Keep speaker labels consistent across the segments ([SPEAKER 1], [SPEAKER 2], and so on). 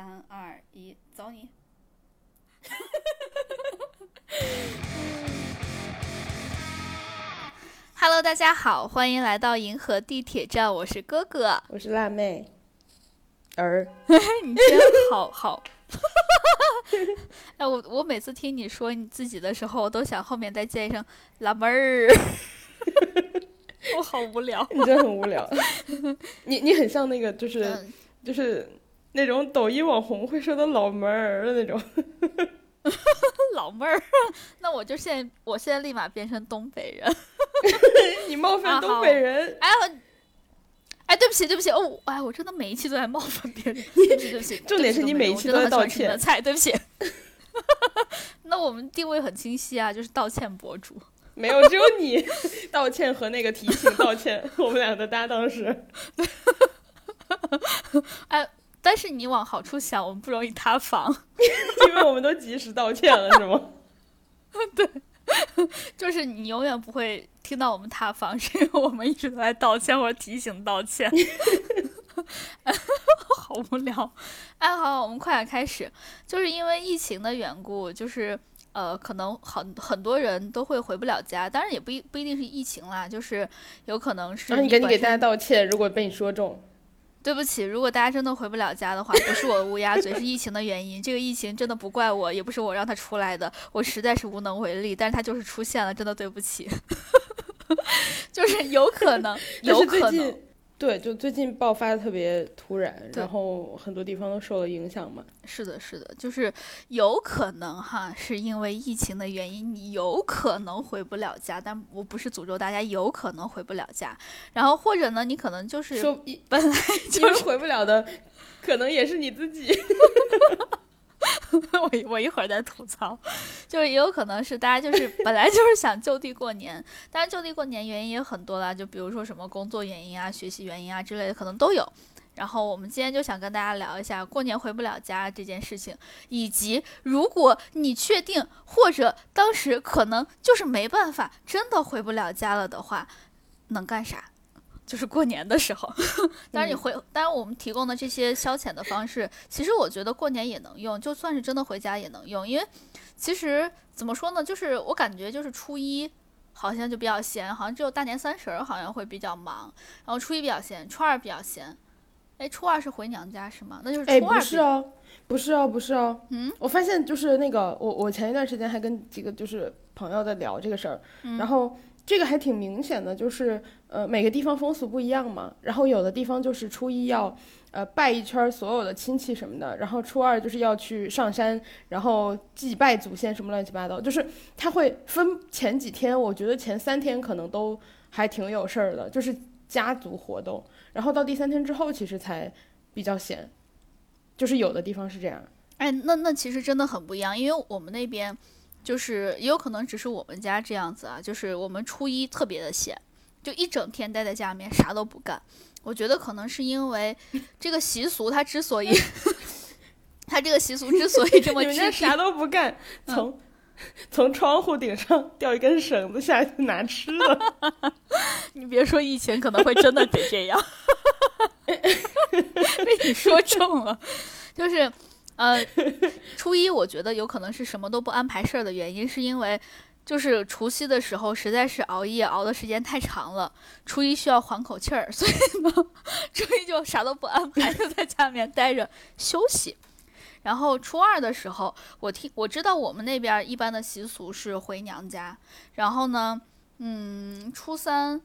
[SPEAKER 1] 三二一，走你！Hello，大家好，欢迎来到银河地铁站，我是哥哥，
[SPEAKER 2] 我是辣妹儿。
[SPEAKER 1] 你真好好，哎，我我每次听你说你自己的时候，我都想后面再接一声辣妹儿，我好无聊。
[SPEAKER 2] 你真的很无聊，你你很像那个，就是、
[SPEAKER 1] 嗯，
[SPEAKER 2] 就是那种抖音网红会说的老妹儿的那种。
[SPEAKER 1] 老妹儿，那我就现在，我现在立马变成东北人。
[SPEAKER 2] 你冒
[SPEAKER 1] 啊
[SPEAKER 2] 犯东北人，
[SPEAKER 1] 哎我，哎，对不起，对不起，哦，哎，我真的每一期都在冒犯别人，对不起，对不起。
[SPEAKER 2] 重点是你每一期都在道歉
[SPEAKER 1] 的菜，对不起。那我们定位很清晰啊，就是道歉博主。
[SPEAKER 2] 没有，只有你道歉和那个提醒道歉，我们俩的搭档是。
[SPEAKER 1] 哎，但是你往好处想，我们不容易塌房。
[SPEAKER 2] 因为我们都及时道歉了，是吗？
[SPEAKER 1] 对就是你永远不会听到我们塌房，是因为我们一直都在道歉或者提醒道歉。好无聊。哎，好，我们快点开始。就是因为疫情的缘故，就是呃，可能很很多人都会回不了家，当然也不一不一定是疫情啦，就是有可能是
[SPEAKER 2] 然后你赶紧给大家道歉，如果被你说中。
[SPEAKER 1] 对不起，如果大家真的回不了家的话，不是我乌鸦嘴，是疫情的原因。这个疫情真的不怪我，也不是我让它出来的，我实在是无能为力。但是它就是出现了，真的对不起。就是有可能，有可能
[SPEAKER 2] 对，就最近爆发的特别突然，然后很多地方都受了影响嘛。
[SPEAKER 1] 是的，是的，就是有可能哈，是因为疫情的原因，你有可能回不了家。但我不是诅咒大家有可能回不了家，然后或者呢，你可能就是
[SPEAKER 2] 说一
[SPEAKER 1] 本来
[SPEAKER 2] 因为回不了的，可能也是你自己。
[SPEAKER 1] 我我一会儿再吐槽，就是也有可能是大家就是本来就是想就地过年，当然就地过年原因也很多啦，就比如说什么工作原因啊、学习原因啊之类的，可能都有。然后我们今天就想跟大家聊一下过年回不了家这件事情，以及如果你确定或者当时可能就是没办法真的回不了家了的话，能干啥？就是过年的时候，当然你回，当然我们提供的这些消遣的方式，其实我觉得过年也能用，就算是真的回家也能用，因为其实怎么说呢，就是我感觉就是初一好像就比较闲，好像只有大年三十儿好像会比较忙，然后初一比较闲，初二比较闲，哎，初二是回娘家是吗？那就是
[SPEAKER 2] 哎，
[SPEAKER 1] 初二
[SPEAKER 2] 是哦，不是哦，不是哦。
[SPEAKER 1] 嗯，
[SPEAKER 2] 我发现就是那个，我我前一段时间还跟几个就是朋友在聊这个事儿，
[SPEAKER 1] 嗯。
[SPEAKER 2] 然后这个还挺明显的，就是呃每个地方风俗不一样嘛，然后有的地方就是初一要呃拜一圈所有的亲戚什么的，然后初二就是要去上山，然后祭拜祖先什么乱七八糟，就是他会分前几天，我觉得前三天可能都还挺有事儿的，就是家族活动，然后到第三天之后其实才比较闲。就是有的地方是这样，
[SPEAKER 1] 哎，那那其实真的很不一样，因为我们那边就是也有可能只是我们家这样子啊，就是我们初一特别的闲，就一整天待在家里面啥都不干。我觉得可能是因为这个习俗，它之所以 它这个习俗之所以这么
[SPEAKER 2] 你们家啥都不干，
[SPEAKER 1] 嗯
[SPEAKER 2] 从、从窗户顶上吊一根绳子下去拿吃的，
[SPEAKER 1] 你别说疫情可能会真的得这样，被你说中了，就是呃，初一我觉得有可能是什么都不安排事儿的原因，是因为就是除夕的时候实在是熬夜熬的时间太长了，初一需要缓口气儿，所以呢，初一就啥都不安排，就在家里面待着休息。然后初二的时候，我听我知道我们那边一般的习俗是回娘家，然后呢，嗯，初三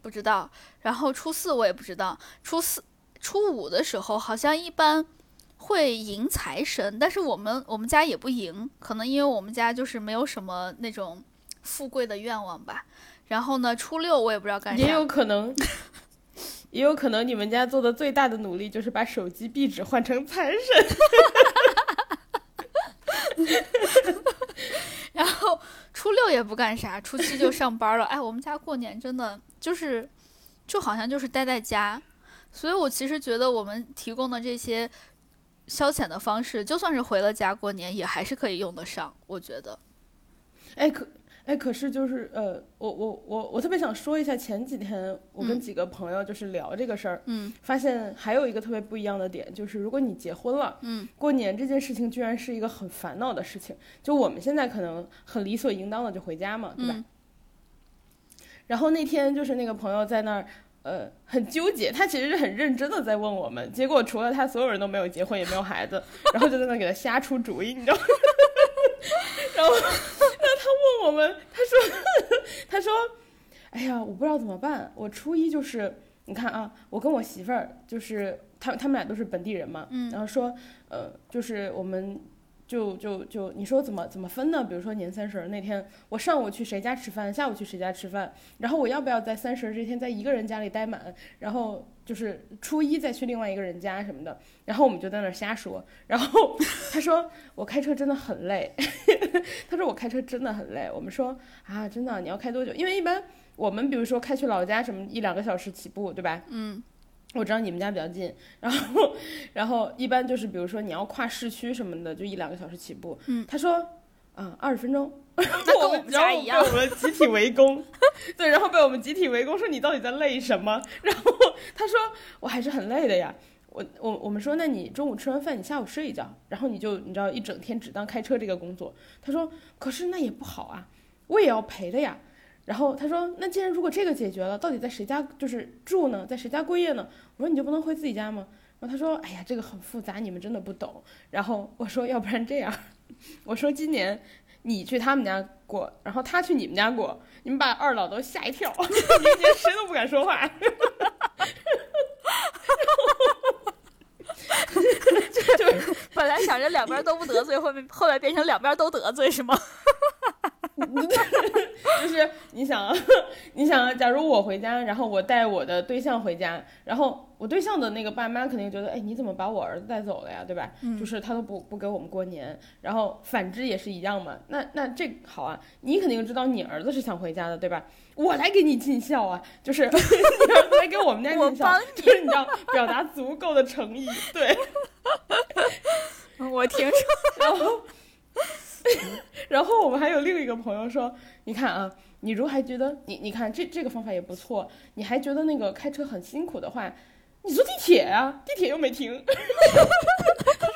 [SPEAKER 1] 不知道，然后初四我也不知道，初四、初五的时候好像一般会迎财神，但是我们我们家也不迎，可能因为我们家就是没有什么那种富贵的愿望吧。然后呢，初六我也不知道干啥，
[SPEAKER 2] 也有可能，也有可能你们家做的最大的努力就是把手机壁纸换成财神。
[SPEAKER 1] 然后初六也不干啥，初七就上班了。哎，我们家过年真的就是，就好像就是待在家，所以我其实觉得我们提供的这些消遣的方式，就算是回了家过年，也还是可以用得上。我觉得，
[SPEAKER 2] 哎，可哎，可是就是呃，我我我我特别想说一下，前几天我跟几个朋友就是聊这个事儿，
[SPEAKER 1] 嗯，
[SPEAKER 2] 发现还有一个特别不一样的点，就是如果你结婚了，
[SPEAKER 1] 嗯，
[SPEAKER 2] 过年这件事情居然是一个很烦恼的事情。就我们现在可能很理所应当的就回家嘛，对吧？
[SPEAKER 1] 嗯
[SPEAKER 2] 然后那天就是那个朋友在那儿。呃，很纠结，他其实是很认真的在问我们，结果除了他，所有人都没有结婚，也没有孩子，然后就在那给他瞎出主意，你知道吗？然后，那他问我们，他说，他说，哎呀，我不知道怎么办，我初一就是，你看啊，我跟我媳妇儿就是，他他们俩都是本地人嘛，
[SPEAKER 1] 嗯
[SPEAKER 2] 然后说，呃，就是我们就就就你说怎么怎么分呢？比如说年三十那天，我上午去谁家吃饭，下午去谁家吃饭，然后我要不要在三十这天在一个人家里待满，然后就是初一再去另外一个人家什么的，然后我们就在那儿瞎说，然后他说我开车真的很累，他说我开车真的很累，我们说啊真的你要开多久？因为一般我们比如说开去老家什么一两个小时起步，对吧？
[SPEAKER 1] 嗯
[SPEAKER 2] 我知道你们家比较近，然后，然后一般就是比如说你要跨市区什么的，就一两个小时起步。
[SPEAKER 1] 嗯，
[SPEAKER 2] 他说啊二十分钟，
[SPEAKER 1] 那跟我们家一样
[SPEAKER 2] 然后被我们集体围攻，对，然后被我们集体围攻，说你到底在累什么？然后他说我还是很累的呀。我我我们说，那你中午吃完饭，你下午睡一觉，然后你就你知道一整天只当开车这个工作。他说，可是那也不好啊，我也要陪的呀。然后他说，那既然如果这个解决了，到底在谁家就是住呢？在谁家过夜呢？我说你就不能回自己家吗？然后他说，哎呀，这个很复杂，你们真的不懂。然后我说，要不然这样，我说今年你去他们家过，然后他去你们家过，你们把二老都吓一跳，明年谁都不敢说话。就是
[SPEAKER 1] 本来想着两边都不得罪，后面后来变成两边都得罪是吗？
[SPEAKER 2] 就是你想啊，你想啊，假如我回家，然后我带我的对象回家，然后我对象的那个爸妈肯定觉得，哎，你怎么把我儿子带走了呀，对吧？
[SPEAKER 1] 嗯
[SPEAKER 2] 就是他都不不给我们过年，然后反之也是一样嘛。那那这好啊，你肯定知道你儿子是想回家的，对吧？我来给你尽孝啊，就是 你来给我们家尽孝，就是你知道表达足够的诚意，对。
[SPEAKER 1] 我听说，
[SPEAKER 2] 然后，然后我们还有另一个朋友说，你看啊，你如果还觉得你你看这这个方法也不错，你还觉得那个开车很辛苦的话，你坐地铁啊，地铁又没停。他说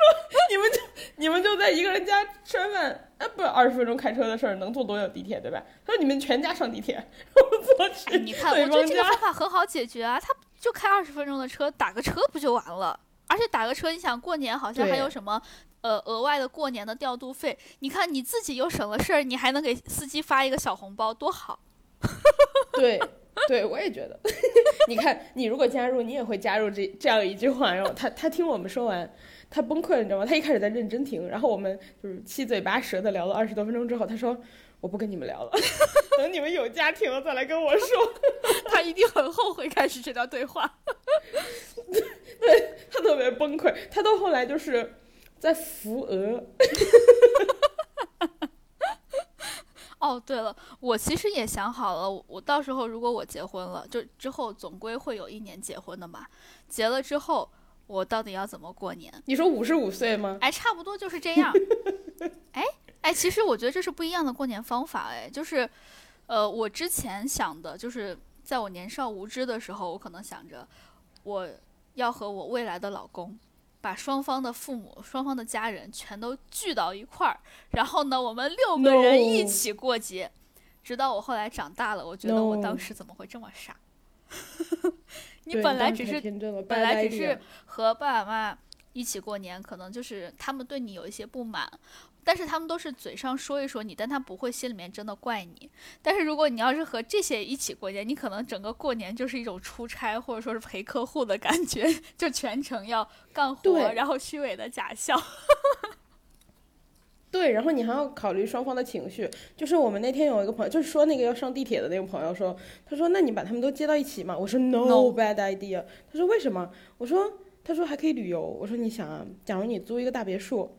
[SPEAKER 2] 你们就你们就在一个人家吃完饭，啊不二十分钟开车的事儿能坐多久地铁对吧？他说你们全家上地铁，我坐去
[SPEAKER 1] 哎，你看，我觉得这个
[SPEAKER 2] 方
[SPEAKER 1] 法很好解决啊，他就开二十分钟的车，打个车不就完了？而且打个车，你想过年好像还有什么呃额外的过年的调度费？你看你自己又省了事儿，你还能给司机发一个小红包，多好！
[SPEAKER 2] 对，对，我也觉得。你看，你如果加入，你也会加入这这样一句话，然后他他听我们说完，他崩溃了，你知道吗？他一开始在认真听，然后我们就是七嘴八舌的聊了二十多分钟之后，他说我不跟你们聊了，等你们有家庭了再来跟我说。
[SPEAKER 1] 他一定很后悔开始这段对话。
[SPEAKER 2] 对他特别崩溃，他到后来就是在扶额。
[SPEAKER 1] 哦，对了，我其实也想好了，我我到时候如果我结婚了，就之后总归会有一年结婚的嘛。结了之后，我到底要怎么过年？
[SPEAKER 2] 你说五十五岁吗？
[SPEAKER 1] 哎，差不多就是这样。哎哎，其实我觉得这是不一样的过年方法。哎，就是，呃，我之前想的就是，在我年少无知的时候，我可能想着我要和我未来的老公。把双方的父母、双方的家人全都聚到一块儿，然后呢，我们六个人一起过节。直到我后来长大了，我觉得我当时怎么会这么傻？你本来只是本来只是和爸爸妈妈一起过年，可能就是他们对你有一些不满，但是他们都是嘴上说一说你，但他不会心里面真的怪你。但是如果你要是和这些一起过年，你可能整个过年就是一种出差或者说是陪客户的感觉，就全程要干活，然后虚伪的假笑。
[SPEAKER 2] 对，然后你还要考虑双方的情绪。就是我们那天有一个朋友，就是说那个要上地铁的那个朋友说，他说那你把他们都接到一起嘛？我说 no,
[SPEAKER 1] No
[SPEAKER 2] bad idea。他说为什么？我说他说还可以旅游。我说你想啊，假如你租一个大别墅，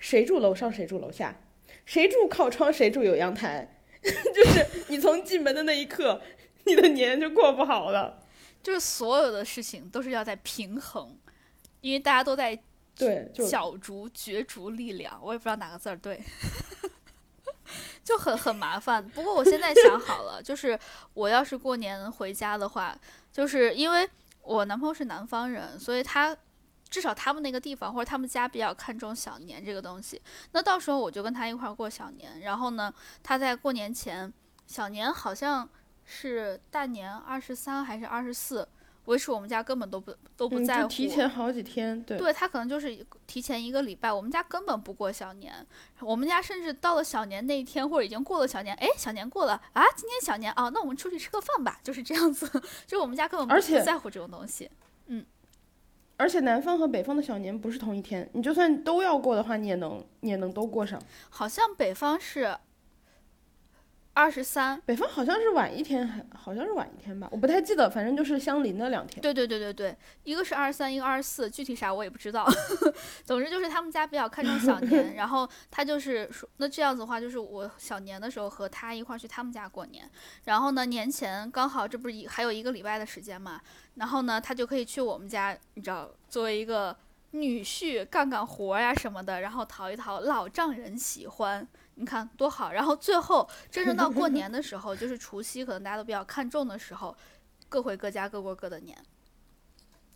[SPEAKER 2] 谁住楼上谁住楼下，谁住靠窗谁住有阳台，就是你从进门的那一刻，你的年就过不好了。
[SPEAKER 1] 就是所有的事情都是要在平衡，因为大家都在
[SPEAKER 2] 对，
[SPEAKER 1] 角逐、角逐力量，我也不知道哪个字儿对。就很很麻烦。不过我现在想好了，就是我要是过年回家的话，就是因为我男朋友是南方人，所以他至少他们那个地方或者他们家比较看重小年这个东西。那到时候我就跟他一块儿过小年，然后呢，他在过年前，小年好像是大年二十三还是二十四。维持我们家根本都不都不在乎，
[SPEAKER 2] 提前好几天，对，
[SPEAKER 1] 对他可能就是提前一个礼拜，我们家根本不过小年，我们家甚至到了小年那一天或者已经过了小年，哎，小年过了啊，今天小年啊，那我们出去吃个饭吧，就是这样子，就我们家根本不在乎这种东西，嗯，
[SPEAKER 2] 而且南方和北方的小年不是同一天，你就算都要过的话，你也能你也能都过上，
[SPEAKER 1] 好像北方是。二十三，
[SPEAKER 2] 北方好像是晚一天，还好像是晚一天吧，我不太记得，反正就是相邻的两天。
[SPEAKER 1] 对对对对对，一个是二十三，一个二十四，具体啥我也不知道。总之就是他们家比较看重小年，然后他就是说，那这样子的话，就是我小年的时候和他一块去他们家过年，然后呢年前刚好这不是一还有一个礼拜的时间嘛，然后呢他就可以去我们家，你知道，作为一个女婿干干活呀什么的，然后讨一讨老丈人喜欢。你看多好，然后最后真正到过年的时候，就是除夕，可能大家都比较看重的时候，各回各家，各过各的年。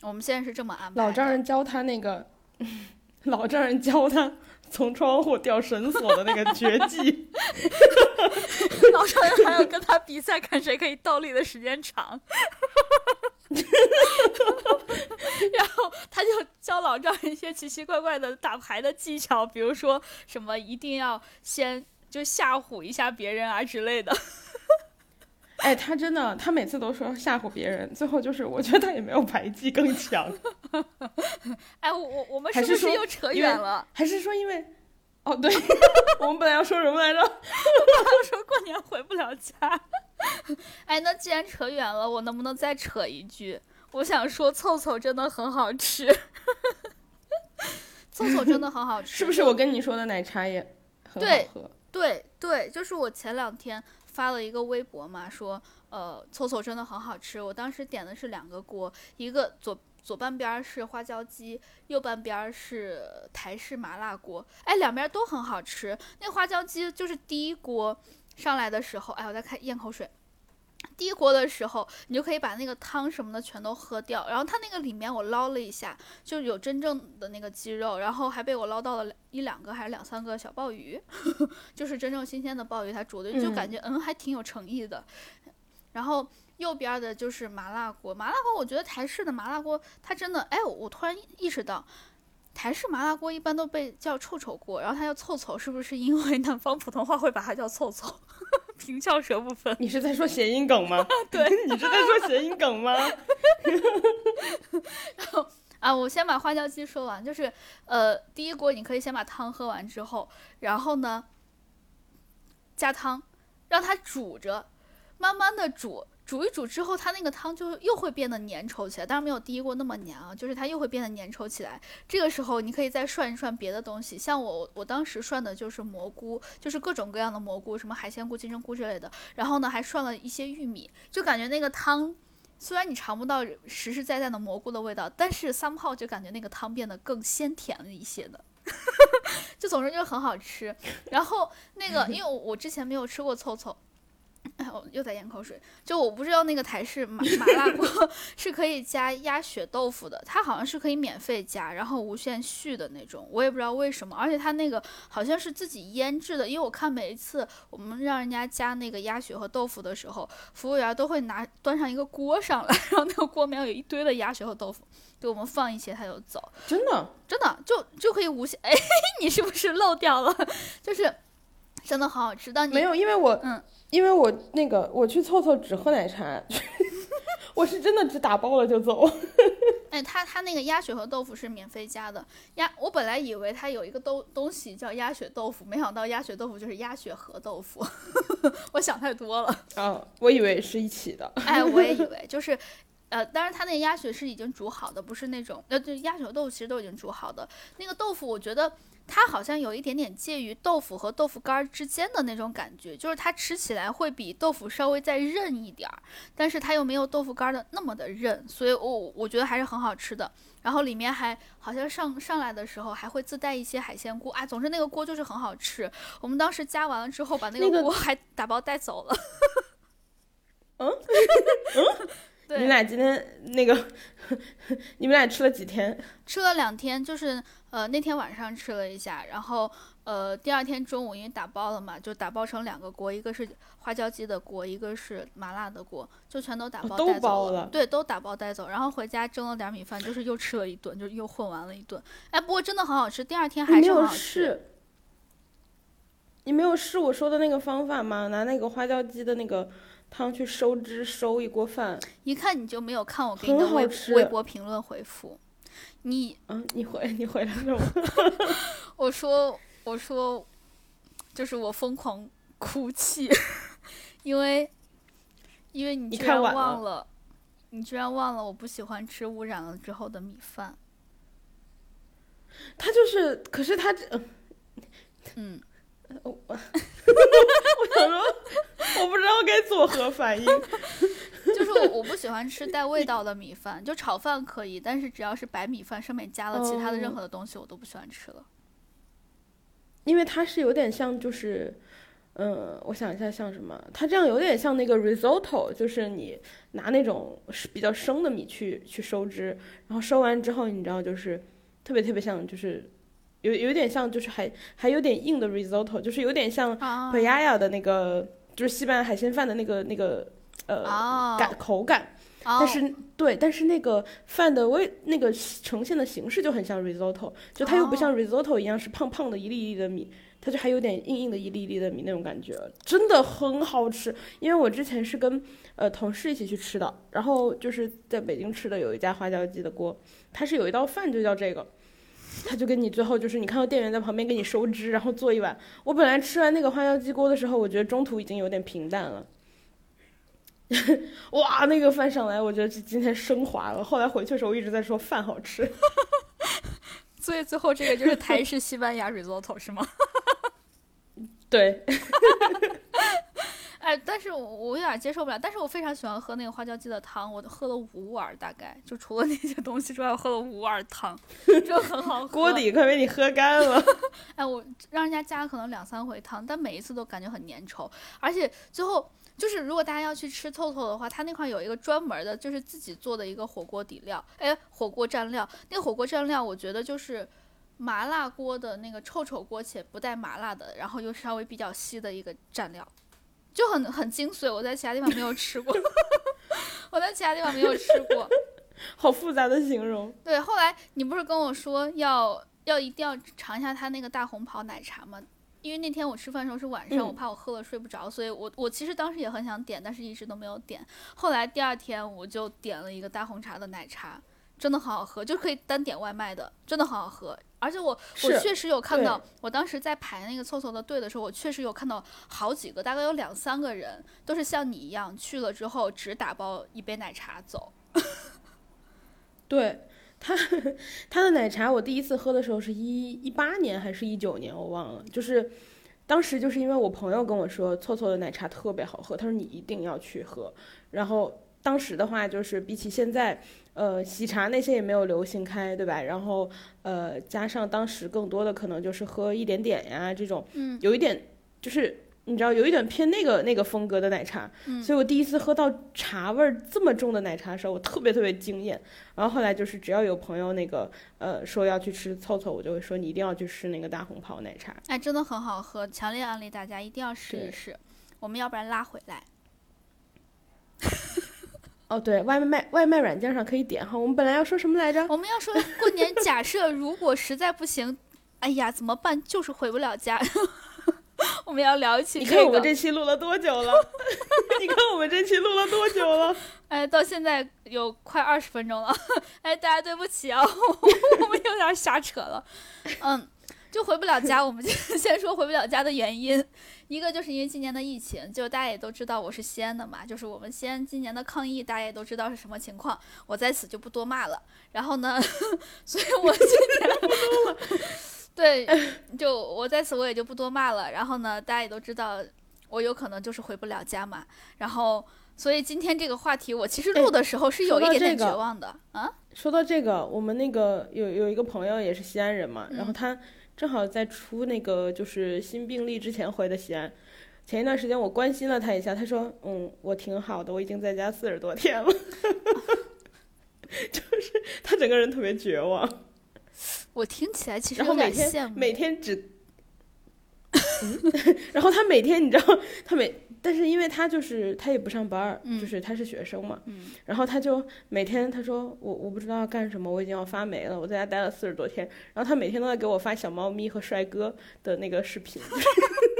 [SPEAKER 1] 我们现在是这么安排。
[SPEAKER 2] 老丈人教他那个，老丈人教他从窗户掉绳索的那个绝技。
[SPEAKER 1] 老丈人还要跟他比赛，看谁可以倒立的时间长。然后他就教老赵一些奇奇怪怪的打牌的技巧，比如说什么一定要先就吓唬一下别人啊之类的。
[SPEAKER 2] 哎，他真的，他每次都说吓唬别人，最后就是我觉得他也没有牌技更强。
[SPEAKER 1] 哎，我我我们是不是又扯远了？
[SPEAKER 2] 还是说因为？哦，对，我们本来要说什么来着？我
[SPEAKER 1] 要说过年回不了家。哎，那既然扯远了，我能不能再扯一句？我想说，凑凑真的很好吃。凑凑真的很好 吃，
[SPEAKER 2] 是不是？我跟你说的奶茶也很好喝。
[SPEAKER 1] 对对，就是我前两天发了一个微博嘛，说呃，凑凑真的很好吃。我当时点的是两个锅，一个左左半边是花椒鸡，右半边是台式麻辣锅。哎，两边都很好吃。那花椒鸡就是第一锅。上来的时候，哎，我在开咽口水。第一锅的时候，你就可以把那个汤什么的全都喝掉。然后它那个里面我捞了一下，就有真正的那个鸡肉，然后还被我捞到了一两个还是两三个小鲍鱼，就是真正新鲜的鲍鱼，它煮的就感觉嗯还挺有诚意的。然后右边的就是麻辣锅，麻辣锅我觉得台式的麻辣锅它真的，哎，我突然意识到。台式麻辣锅一般都被叫臭臭锅，然后它叫臭臭，是不是因为南方普通话会把它叫臭臭？平翘舌不分。
[SPEAKER 2] 你是在说谐音梗吗？
[SPEAKER 1] 对，
[SPEAKER 2] 你是在说谐音梗吗？
[SPEAKER 1] 然后啊，我先把花椒鸡说完，就是呃，第一锅你可以先把汤喝完之后，然后呢加汤，让它煮着，慢慢的煮。煮一煮之后，它那个汤就又会变得粘稠起来，当然没有第一锅那么粘啊，就是它又会变得粘稠起来。这个时候你可以再涮一涮别的东西，像我我当时涮的就是蘑菇，就是各种各样的蘑菇，什么海鲜菇、金针菇之类的。然后呢，还涮了一些玉米，就感觉那个汤虽然你尝不到实实在在的蘑菇的味道，但是 somehow 就感觉那个汤变得更鲜甜了一些的，就总之就很好吃。然后那个，因为我我之前没有吃过凑凑。哎，我又在咽口水。就我不知道那个台式麻麻辣锅 是可以加鸭血豆腐的，它好像是可以免费加，然后无限续的那种。我也不知道为什么，而且它那个好像是自己腌制的，因为我看每一次我们让人家加那个鸭血和豆腐的时候，服务员都会拿端上一个锅上来，然后那个锅里面有一堆的鸭血和豆腐，给我们放一些他就走。
[SPEAKER 2] 真的，
[SPEAKER 1] 真的就就可以无限。哎，你是不是漏掉了？就是真的好好吃。但
[SPEAKER 2] 没有，因为我嗯。因为我那个我去凑凑只喝奶茶，我是真的只打包了就走。
[SPEAKER 1] 哎，他他那个鸭血和豆腐是免费加的鸭，我本来以为他有一个东东西叫鸭血豆腐，没想到鸭血豆腐就是鸭血和豆腐，我想太多了。
[SPEAKER 2] 啊，我以为是一起的。
[SPEAKER 1] 哎，我也以为就是呃，当然它那个鸭血是已经煮好的，不是那种呃，对，鸭血豆腐其实都已经煮好的。那个豆腐，我觉得它好像有一点点介于豆腐和豆腐干儿之间的那种感觉，就是它吃起来会比豆腐稍微再韧一点儿，但是它又没有豆腐干儿的那么的韧，所以我我觉得还是很好吃的。然后里面还好像上上来的时候还会自带一些海鲜菇啊，总之那个锅就是很好吃。我们当时加完了之后，把那个锅还打包带走了。
[SPEAKER 2] 嗯 嗯。你们俩今天那个，你们俩吃了几天？
[SPEAKER 1] 吃了两天，就是呃那天晚上吃了一下，然后呃第二天中午因为打包了嘛，就打包成两个锅，一个是花椒鸡的锅，一个是麻辣的锅，就全都打包带
[SPEAKER 2] 走了。
[SPEAKER 1] 对，都打包带走，然后回家蒸了点米饭，就是又吃了一顿，就又混完了一顿。哎，不过真的很好吃，第二天还是很好吃。
[SPEAKER 2] 你没有试我说的那个方法吗？拿那个花椒鸡的那个。汤去收汁，收一锅饭。
[SPEAKER 1] 一看你就没有看我给你的微微博评论回复。你
[SPEAKER 2] 嗯，你回你回来了吗？
[SPEAKER 1] 我说我说，就是我疯狂哭泣，因为因为你居然忘了，你居然忘了我不喜欢吃污染了之后的米饭。
[SPEAKER 2] 他就是，可是他
[SPEAKER 1] 这嗯。
[SPEAKER 2] 我我想说，我不知道该作何反应。
[SPEAKER 1] 就是我我不喜欢吃带味道的米饭，就炒饭可以，但是只要是白米饭上面加了其他的任何的东西，我都不喜欢吃了。
[SPEAKER 2] 因为它是有点像，就是，嗯，我想一下像什么？它这样有点像那个 risotto，就是你拿那种比较生的米去去收汁，然后收完之后，你知道，就是特别特别像，就是。有有点像，就是还还有点硬的 risotto，就是有点像 paella 的那个，就是西班牙海鲜饭的那个那个呃感口感。但是对，但是那个饭的味，那个呈现的形式就很像 risotto，就它又不像 risotto 一样是胖胖的一粒一粒的米，它就还有点硬硬的一粒粒的米那种感觉，真的很好吃。因为我之前是跟呃同事一起去吃的，然后就是在北京吃的有一家花椒鸡的锅，它是有一道饭就叫这个。他就跟你最后就是你看到店员在旁边给你收汁，然后做一碗。我本来吃完那个花椒鸡锅的时候，我觉得中途已经有点平淡了。哇，那个饭上来，我觉得今天升华了。后来回去的时候，我一直在说饭好吃。
[SPEAKER 1] 所以最后这个就是台式西班牙 risotto 是吗？
[SPEAKER 2] 对。
[SPEAKER 1] 哎，但是我我有点接受不了。但是我非常喜欢喝那个花椒鸡的汤，我喝了五碗，大概就除了那些东西之外，我喝了五碗汤，就很好喝。
[SPEAKER 2] 锅底快被你喝干了。
[SPEAKER 1] 哎，我让人家加可能两三回汤，但每一次都感觉很粘稠。而且最后就是，如果大家要去吃凑凑的话，他那块有一个专门的，就是自己做的一个火锅底料，哎，火锅蘸料。那个火锅蘸料，我觉得就是麻辣锅的那个臭臭锅且不带麻辣的，然后又稍微比较稀的一个蘸料。就很很精髓，我在其他地方没有吃过，我在其他地方没有吃过，
[SPEAKER 2] 好复杂的形容。
[SPEAKER 1] 对，后来你不是跟我说要要一定要尝一下他那个大红袍奶茶吗？因为那天我吃饭的时候是晚上，我怕我喝了睡不着，所以我我其实当时也很想点，但是一直都没有点。后来第二天我就点了一个大红茶的奶茶。真的很好喝，就可以单点外卖的，真的很好喝。而且我我确实有看到，我当时在排那个凑凑的队的时候，我确实有看到好几个，大概有两三个人都是像你一样去了之后只打包一杯奶茶走。
[SPEAKER 2] 对他他的奶茶，我第一次喝的时候是一一八年还是一九年，我忘了。就是当时就是因为我朋友跟我说凑凑的奶茶特别好喝，他说你一定要去喝。然后当时的话就是比起现在。呃，喜茶那些也没有流行开，对吧？然后，呃，加上当时更多的可能就是喝一点点呀，这种，
[SPEAKER 1] 嗯，
[SPEAKER 2] 有一点就是你知道，有一点偏那个那个风格的奶茶，
[SPEAKER 1] 嗯，
[SPEAKER 2] 所以我第一次喝到茶味儿这么重的奶茶的时候，我特别特别惊艳。然后后来就是只要有朋友那个呃说要去吃凑凑，我就会说你一定要去吃那个大红袍奶茶，
[SPEAKER 1] 哎，真的很好喝，强烈安利大家一定要试一试。我们要不然拉回来。
[SPEAKER 2] 哦，对外卖外卖软件上可以点哈。我们本来要说什么来着？
[SPEAKER 1] 我们要说 过年，假设如果实在不行，哎呀，怎么办？就是回不了家。我们要聊起
[SPEAKER 2] 你看我们这期录了多久了？你看我们这期录了多久了？
[SPEAKER 1] 哎，到现在有快二十分钟了。哎，大家对不起啊，我们有点瞎扯了。嗯。就回不了家。我们就先说回不了家的原因，一个就是因为今年的疫情，就大家也都知道我是西安的嘛，就是我们西安今年的抗疫，大家也都知道是什么情况，我在此就不多骂了。然后呢，所以我今年 对，就我在此我也就不多骂了。然后呢，大家也都知道我有可能就是回不了家嘛。然后，所以今天这个话题，我其实录的时候是有一点点绝望的啊。
[SPEAKER 2] 说到这个，我们那个有有一个朋友也是西安人嘛，然后他。正好在出那个就是新病例之前回的西安，前一段时间我关心了他一下，他说：“嗯，我挺好的，我已经在家四十多天了。”就是他整个人特别绝望。
[SPEAKER 1] 我听起来其实有点
[SPEAKER 2] 羡慕。每天只，然后他每天你知道他每。但是因为他就是他也不上班，就是他是学生嘛，然后他就每天他说我我不知道要干什么，我已经要发霉了，我在家待了四十多天，然后他每天都在给我发小猫咪和帅哥的那个视频，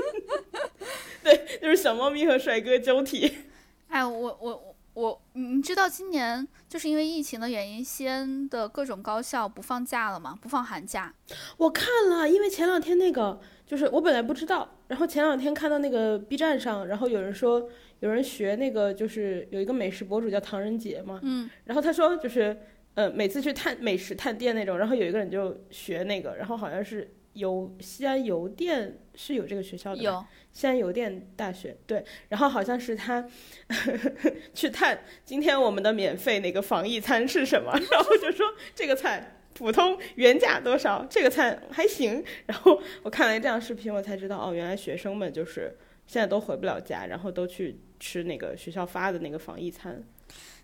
[SPEAKER 2] 对，就是小猫咪和帅哥交替。
[SPEAKER 1] 哎，我我我，你知道今年就是因为疫情的原因，西安的各种高校不放假了吗？不放寒假？
[SPEAKER 2] 我看了，因为前两天那个。就是我本来不知道，然后前两天看到那个 B 站上，然后有人说有人学那个，就是有一个美食博主叫唐人杰嘛，
[SPEAKER 1] 嗯，
[SPEAKER 2] 然后他说就是呃每次去探美食探店那种，然后有一个人就学那个，然后好像是邮西安邮电是有这个学校的，
[SPEAKER 1] 有
[SPEAKER 2] 西安邮电大学对，然后好像是他 去探今天我们的免费那个防疫餐是什么，然后就说这个菜。普通原价多少？这个菜还行。然后我看了这样视频，我才知道哦，原来学生们就是现在都回不了家，然后都去吃那个学校发的那个防疫餐。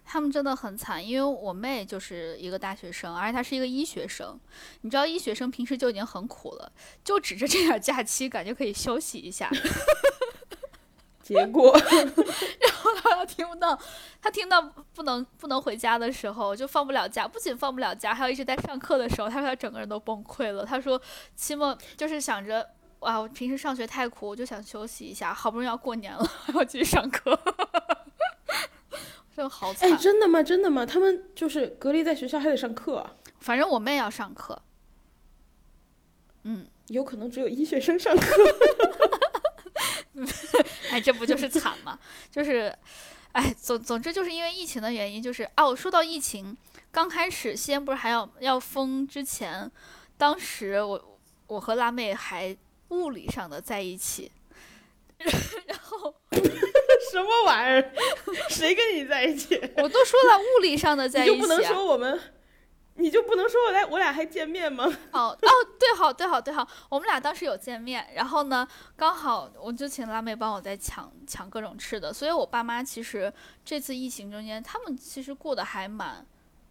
[SPEAKER 1] 他们真的很惨，因为我妹就是一个大学生，而且她是一个医学生。你知道，医学生平时就已经很苦了，就指着这点假期，感觉可以休息一下。
[SPEAKER 2] 结果，
[SPEAKER 1] 然后他听不到，他听到不能不能回家的时候，就放不了假。不仅放不了假，还有一直在上课的时候，他说他整个人都崩溃了。他说期末就是想着，哇，我平时上学太苦，我就想休息一下。好不容易要过年了，还要继续上课，真的好惨。
[SPEAKER 2] 哎，真的吗？真的吗？他们就是隔离在学校还得上课？
[SPEAKER 1] 反正我妹要上课。嗯，
[SPEAKER 2] 有可能只有医学生上课。
[SPEAKER 1] 哎，这不就是惨吗？就是，哎，总总之就是因为疫情的原因，就是哦，说到疫情，刚开始西安不是还要要封之前，当时我我和辣妹还物理上的在一起，然后
[SPEAKER 2] 什么玩意儿？谁跟你在一起？
[SPEAKER 1] 我都说了物理上的在一起，
[SPEAKER 2] 就不能说我们。你就不能说我俩我俩还见面吗？
[SPEAKER 1] 哦哦，对好对好对好，我们俩当时有见面，然后呢，刚好我就请辣妹帮我在抢抢各种吃的，所以我爸妈其实这次疫情中间，他们其实过得还蛮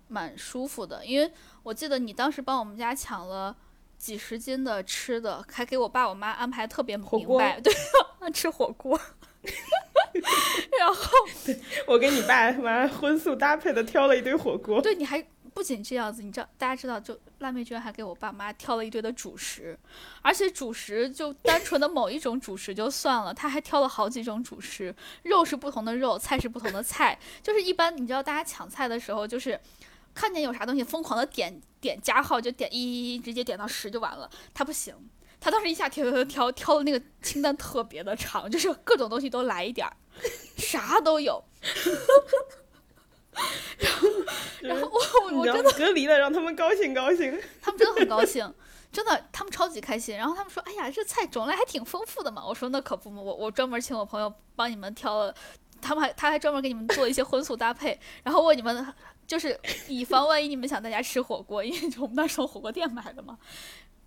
[SPEAKER 1] 蛮舒服的，因为我记得你当时帮我们家抢了几十斤的吃的，还给我爸我妈安排特别明白，对，吃火锅，然后
[SPEAKER 2] 我给你爸妈荤素搭配的挑了一堆火锅，
[SPEAKER 1] 对，你还。不仅这样子，你知道，大家知道，就辣妹居然还给我爸妈挑了一堆的主食，而且主食就单纯的某一种主食就算了，他还挑了好几种主食，肉是不同的肉，菜是不同的菜，就是一般你知道大家抢菜的时候，就是看见有啥东西疯狂的点点加号，就点一一一，直接点到十就完了，他不行，他当时一下挑挑挑挑的那个清单特别的长，就是各种东西都来一点儿，啥都有。然后，然后我我真的
[SPEAKER 2] 隔离了，让他们高兴高兴。
[SPEAKER 1] 他们真的很高兴，真的，他们超级开心。然后他们说：“哎呀，这菜种类还挺丰富的嘛。”我说：“那可不嘛，我我专门请我朋友帮你们挑了，他们还他还专门给你们做一些荤素搭配，然后问你们，就是以防万一你们想在家吃火锅，因为我们那时候火锅店买的嘛。”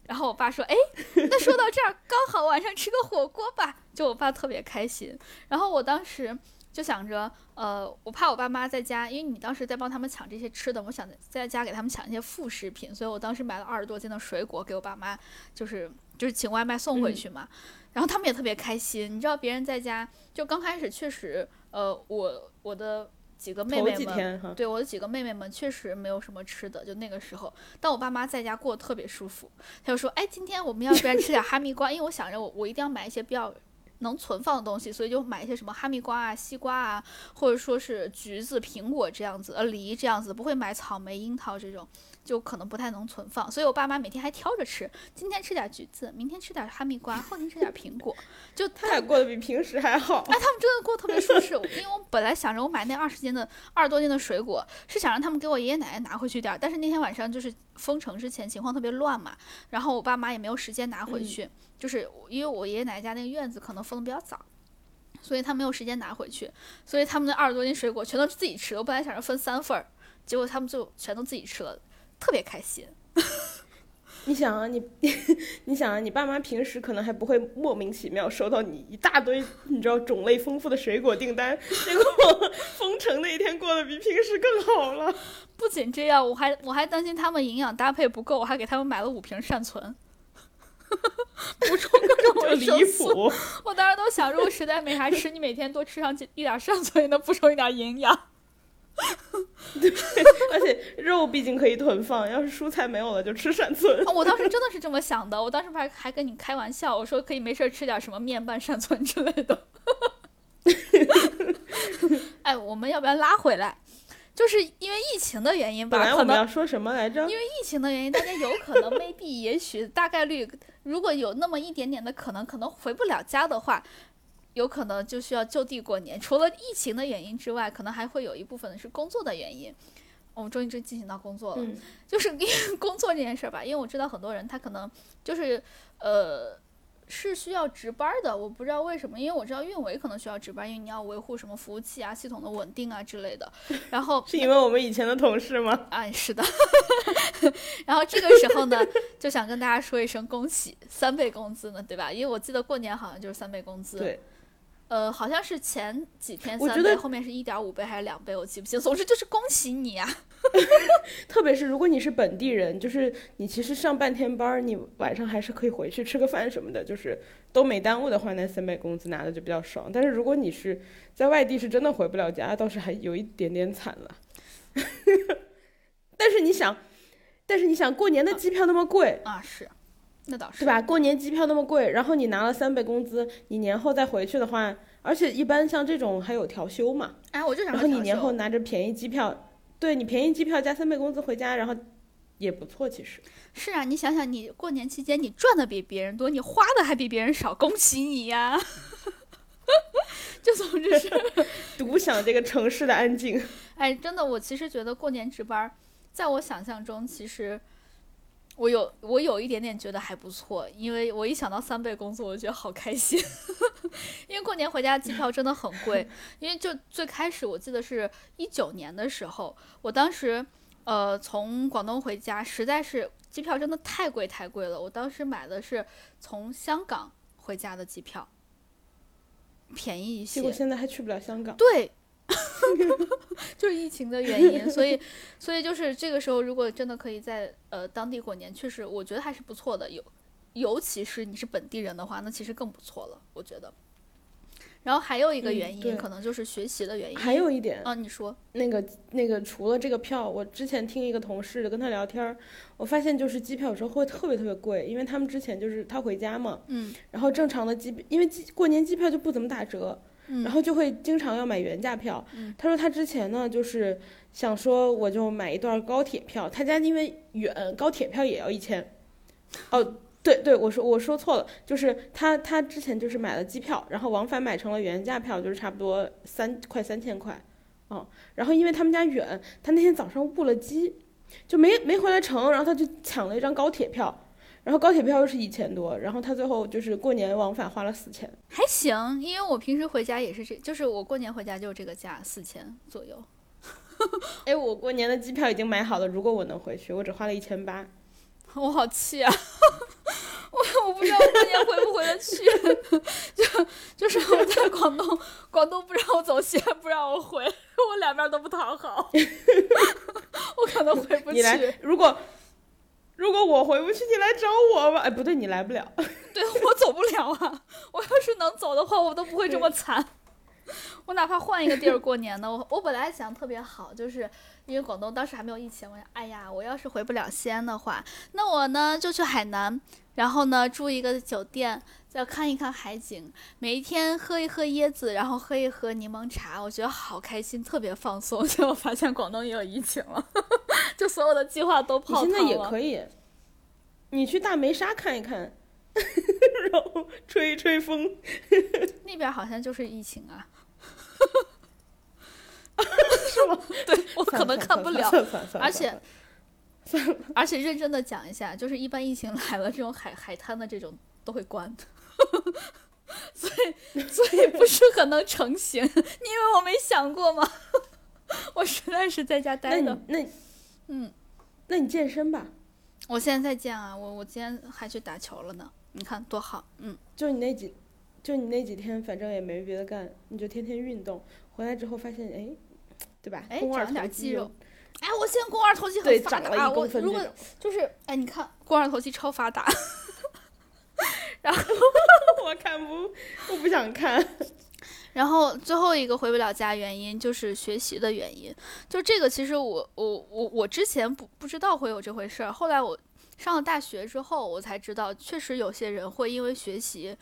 [SPEAKER 1] 然后我爸说：“哎，那说到这儿，刚好晚上吃个火锅吧。”就我爸特别开心。然后我当时。就想着，呃，我怕我爸妈在家，因为你当时在帮他们抢这些吃的，我想在家给他们抢一些副食品，所以我当时买了二十多斤的水果给我爸妈，就是就是请外卖送回去嘛。然后他们也特别开心，你知道，别人在家就刚开始确实，呃，我我的几个妹妹们，对我的几个妹妹们确实没有什么吃的，就那个时候，但我爸妈在家过得特别舒服，他就说，哎，今天我们要不然吃点哈密瓜，因为我想着我我一定要买一些比较。能存放的东西，所以就买一些什么哈密瓜啊、西瓜啊，或者说是橘子、苹果这样子，呃，梨这样子，不会买草莓、樱桃这种。就可能不太能存放，所以我爸妈每天还挑着吃，今天吃点橘子，明天吃点哈密瓜，后天吃点苹果，就
[SPEAKER 2] 他俩过得比平时还好。
[SPEAKER 1] 哎，他们真的过得特别舒适，因为我本来想着我买那二十斤的二十多斤的水果，是想让他们给我爷爷奶奶拿回去点儿，但是那天晚上就是封城之前情况特别乱嘛，然后我爸妈也没有时间拿回去，就是因为我爷爷奶奶家那个院子可能封的比较早。所以他没有时间拿回去，所以他们那二十多斤水果全都是自己吃。我本来想着分三份儿，结果他们就全都自己吃了，特别开心。
[SPEAKER 2] 你想啊，你 你想啊，你爸妈平时可能还不会莫名其妙收到你一大堆你知道种类丰富的水果订单，结果封城那一天过得比平时更好了。
[SPEAKER 1] 不仅这样，我还我还担心他们营养搭配不够，我还给他们买了五瓶善存。补充各种维生素，我当时都想，如果实在没啥吃，你每天多吃上一点善存，也能补充一点营养。
[SPEAKER 2] 对，而且肉毕竟可以囤放，要是蔬菜没有了，就吃善存。
[SPEAKER 1] 我当时真的是这么想的，我当时还还跟你开玩笑，我说可以没事吃点什么面拌善存之类的。哎，我们要不要拉回来？就是因为疫情的原因吧？
[SPEAKER 2] 本来我们要说什么来着？
[SPEAKER 1] 因为疫情的原因，大家有可能 maybe 也许大概率，如果有那么一点点的可能，可能回不了家的话，有可能就需要就地过年。除了疫情的原因之外，可能还会有一部分是工作的原因。我们终于就进行到工作了，就是因为工作这件事儿吧，因为我知道很多人他可能就是呃。是需要值班的，我不知道为什么，因为我知道运维可能需要值班，因为你要维护什么服务器啊、系统的稳定啊之类的。然后
[SPEAKER 2] 是因为我们以前的同事吗？
[SPEAKER 1] 啊，是的。然后这个时候呢，就想跟大家说一声恭喜，三倍工资呢，对吧？因为我记得过年好像就是三倍工资。
[SPEAKER 2] 对。
[SPEAKER 1] 呃，好像是前几天三倍，后面是一点五倍还是两倍，我记不清。总之就是恭喜你啊！
[SPEAKER 2] 特别是如果你是本地人，就是你其实上半天班，你晚上还是可以回去吃个饭什么的，就是都没耽误的话，那三倍工资拿的就比较爽。但是如果你是在外地，是真的回不了家，倒是还有一点点惨了。但是你想，但是你想过年的机票那么贵
[SPEAKER 1] 啊，是。那倒是，
[SPEAKER 2] 对吧？过年机票那么贵，然后你拿了三倍工资，你年后再回去的话，而且一般像这种还有调休嘛。
[SPEAKER 1] 哎，我就想
[SPEAKER 2] 然后你年后拿着便宜机票，对你便宜机票加三倍工资回家，然后也不错，其实。
[SPEAKER 1] 是啊，你想想，你过年期间你赚的比别人多，你花的还比别人少，恭喜你呀！就总之是
[SPEAKER 2] 独享这个城市的安静。
[SPEAKER 1] 哎，真的，我其实觉得过年值班，在我想象中，其实。我有我有一点点觉得还不错，因为我一想到三倍工资，我就觉得好开心。因为过年回家机票真的很贵，因为就最开始我记得是一九年的时候，我当时呃从广东回家，实在是机票真的太贵太贵了。我当时买的是从香港回家的机票，便宜一些。
[SPEAKER 2] 结果现在还去不了香港。
[SPEAKER 1] 对。就是疫情的原因，所以，所以就是这个时候，如果真的可以在呃当地过年，确实我觉得还是不错的。有，尤其是你是本地人的话，那其实更不错了，我觉得。然后还有一个原因，可能就是学习的原因。
[SPEAKER 2] 还有一点
[SPEAKER 1] 啊，你说
[SPEAKER 2] 那个那个，除了这个票，我之前听一个同事跟他聊天，我发现就是机票有时候会特别特别贵，因为他们之前就是他回家嘛，
[SPEAKER 1] 嗯，
[SPEAKER 2] 然后正常的机，因为机过年机票就不怎么打折。然后就会经常要买原价票。他说他之前呢，就是想说我就买一段高铁票。他家因为远，高铁票也要一千。哦，对对，我说我说错了，就是他他之前就是买了机票，然后往返买成了原价票，就是差不多三快三千块。哦，然后因为他们家远，他那天早上误了机，就没没回来成，然后他就抢了一张高铁票。然后高铁票又是一千多，然后他最后就是过年往返花了四千，
[SPEAKER 1] 还行，因为我平时回家也是这，就是我过年回家就是这个价，四千左右。
[SPEAKER 2] 哎，我过年的机票已经买好了，如果我能回去，我只花了一千八，
[SPEAKER 1] 我好气啊！我我不知道过年回不回得去，就就是我在广东，广东不让我走，西安不让我回，我两边都不讨好，我可能回不去。
[SPEAKER 2] 如果。如果我回不去，你来找我吧。哎，不对，你来不了。
[SPEAKER 1] 对我走不了啊！我要是能走的话，我都不会这么惨。我哪怕换一个地儿过年呢？我我本来想特别好，就是因为广东当时还没有疫情。我想，哎呀，我要是回不了西安的话，那我呢就去海南，然后呢住一个酒店，再看一看海景，每一天喝一喝椰子，然后喝一喝柠檬茶，我觉得好开心，特别放松。结果发现广东也有疫情了。就所有的计划都泡汤
[SPEAKER 2] 了现在也
[SPEAKER 1] 了。
[SPEAKER 2] 可以，你去大梅沙看一看，然后吹一吹风。
[SPEAKER 1] 那边好像就是疫情啊，
[SPEAKER 2] 是吗？
[SPEAKER 1] 对我可能看不了而且 而且认真的讲一下，就是一般疫情来了，这种海海滩的这种都会关，所以所以不是很能成型。你以为我没想过吗？我实在是在家
[SPEAKER 2] 那
[SPEAKER 1] 待的。
[SPEAKER 2] 你那
[SPEAKER 1] 嗯，
[SPEAKER 2] 那你健身吧，
[SPEAKER 1] 我现在在健啊，我我今天还去打球了呢，你看多好。嗯，
[SPEAKER 2] 就你那几，就你那几天，反正也没别的干，你就天天运动。回来之后发现，哎，对吧？
[SPEAKER 1] 哎，长点
[SPEAKER 2] 肌
[SPEAKER 1] 肉。哎，我现在肱二头肌，很发达。我
[SPEAKER 2] 一公分
[SPEAKER 1] 如果。就是哎，你看肱二头肌超发达。
[SPEAKER 2] 然后 我看不，我不想看。
[SPEAKER 1] 然后最后一个回不了家原因就是学习的原因，就这个其实我我我我之前不不知道会有这回事儿，后来我上了大学之后，我才知道，确实有些人会因为学习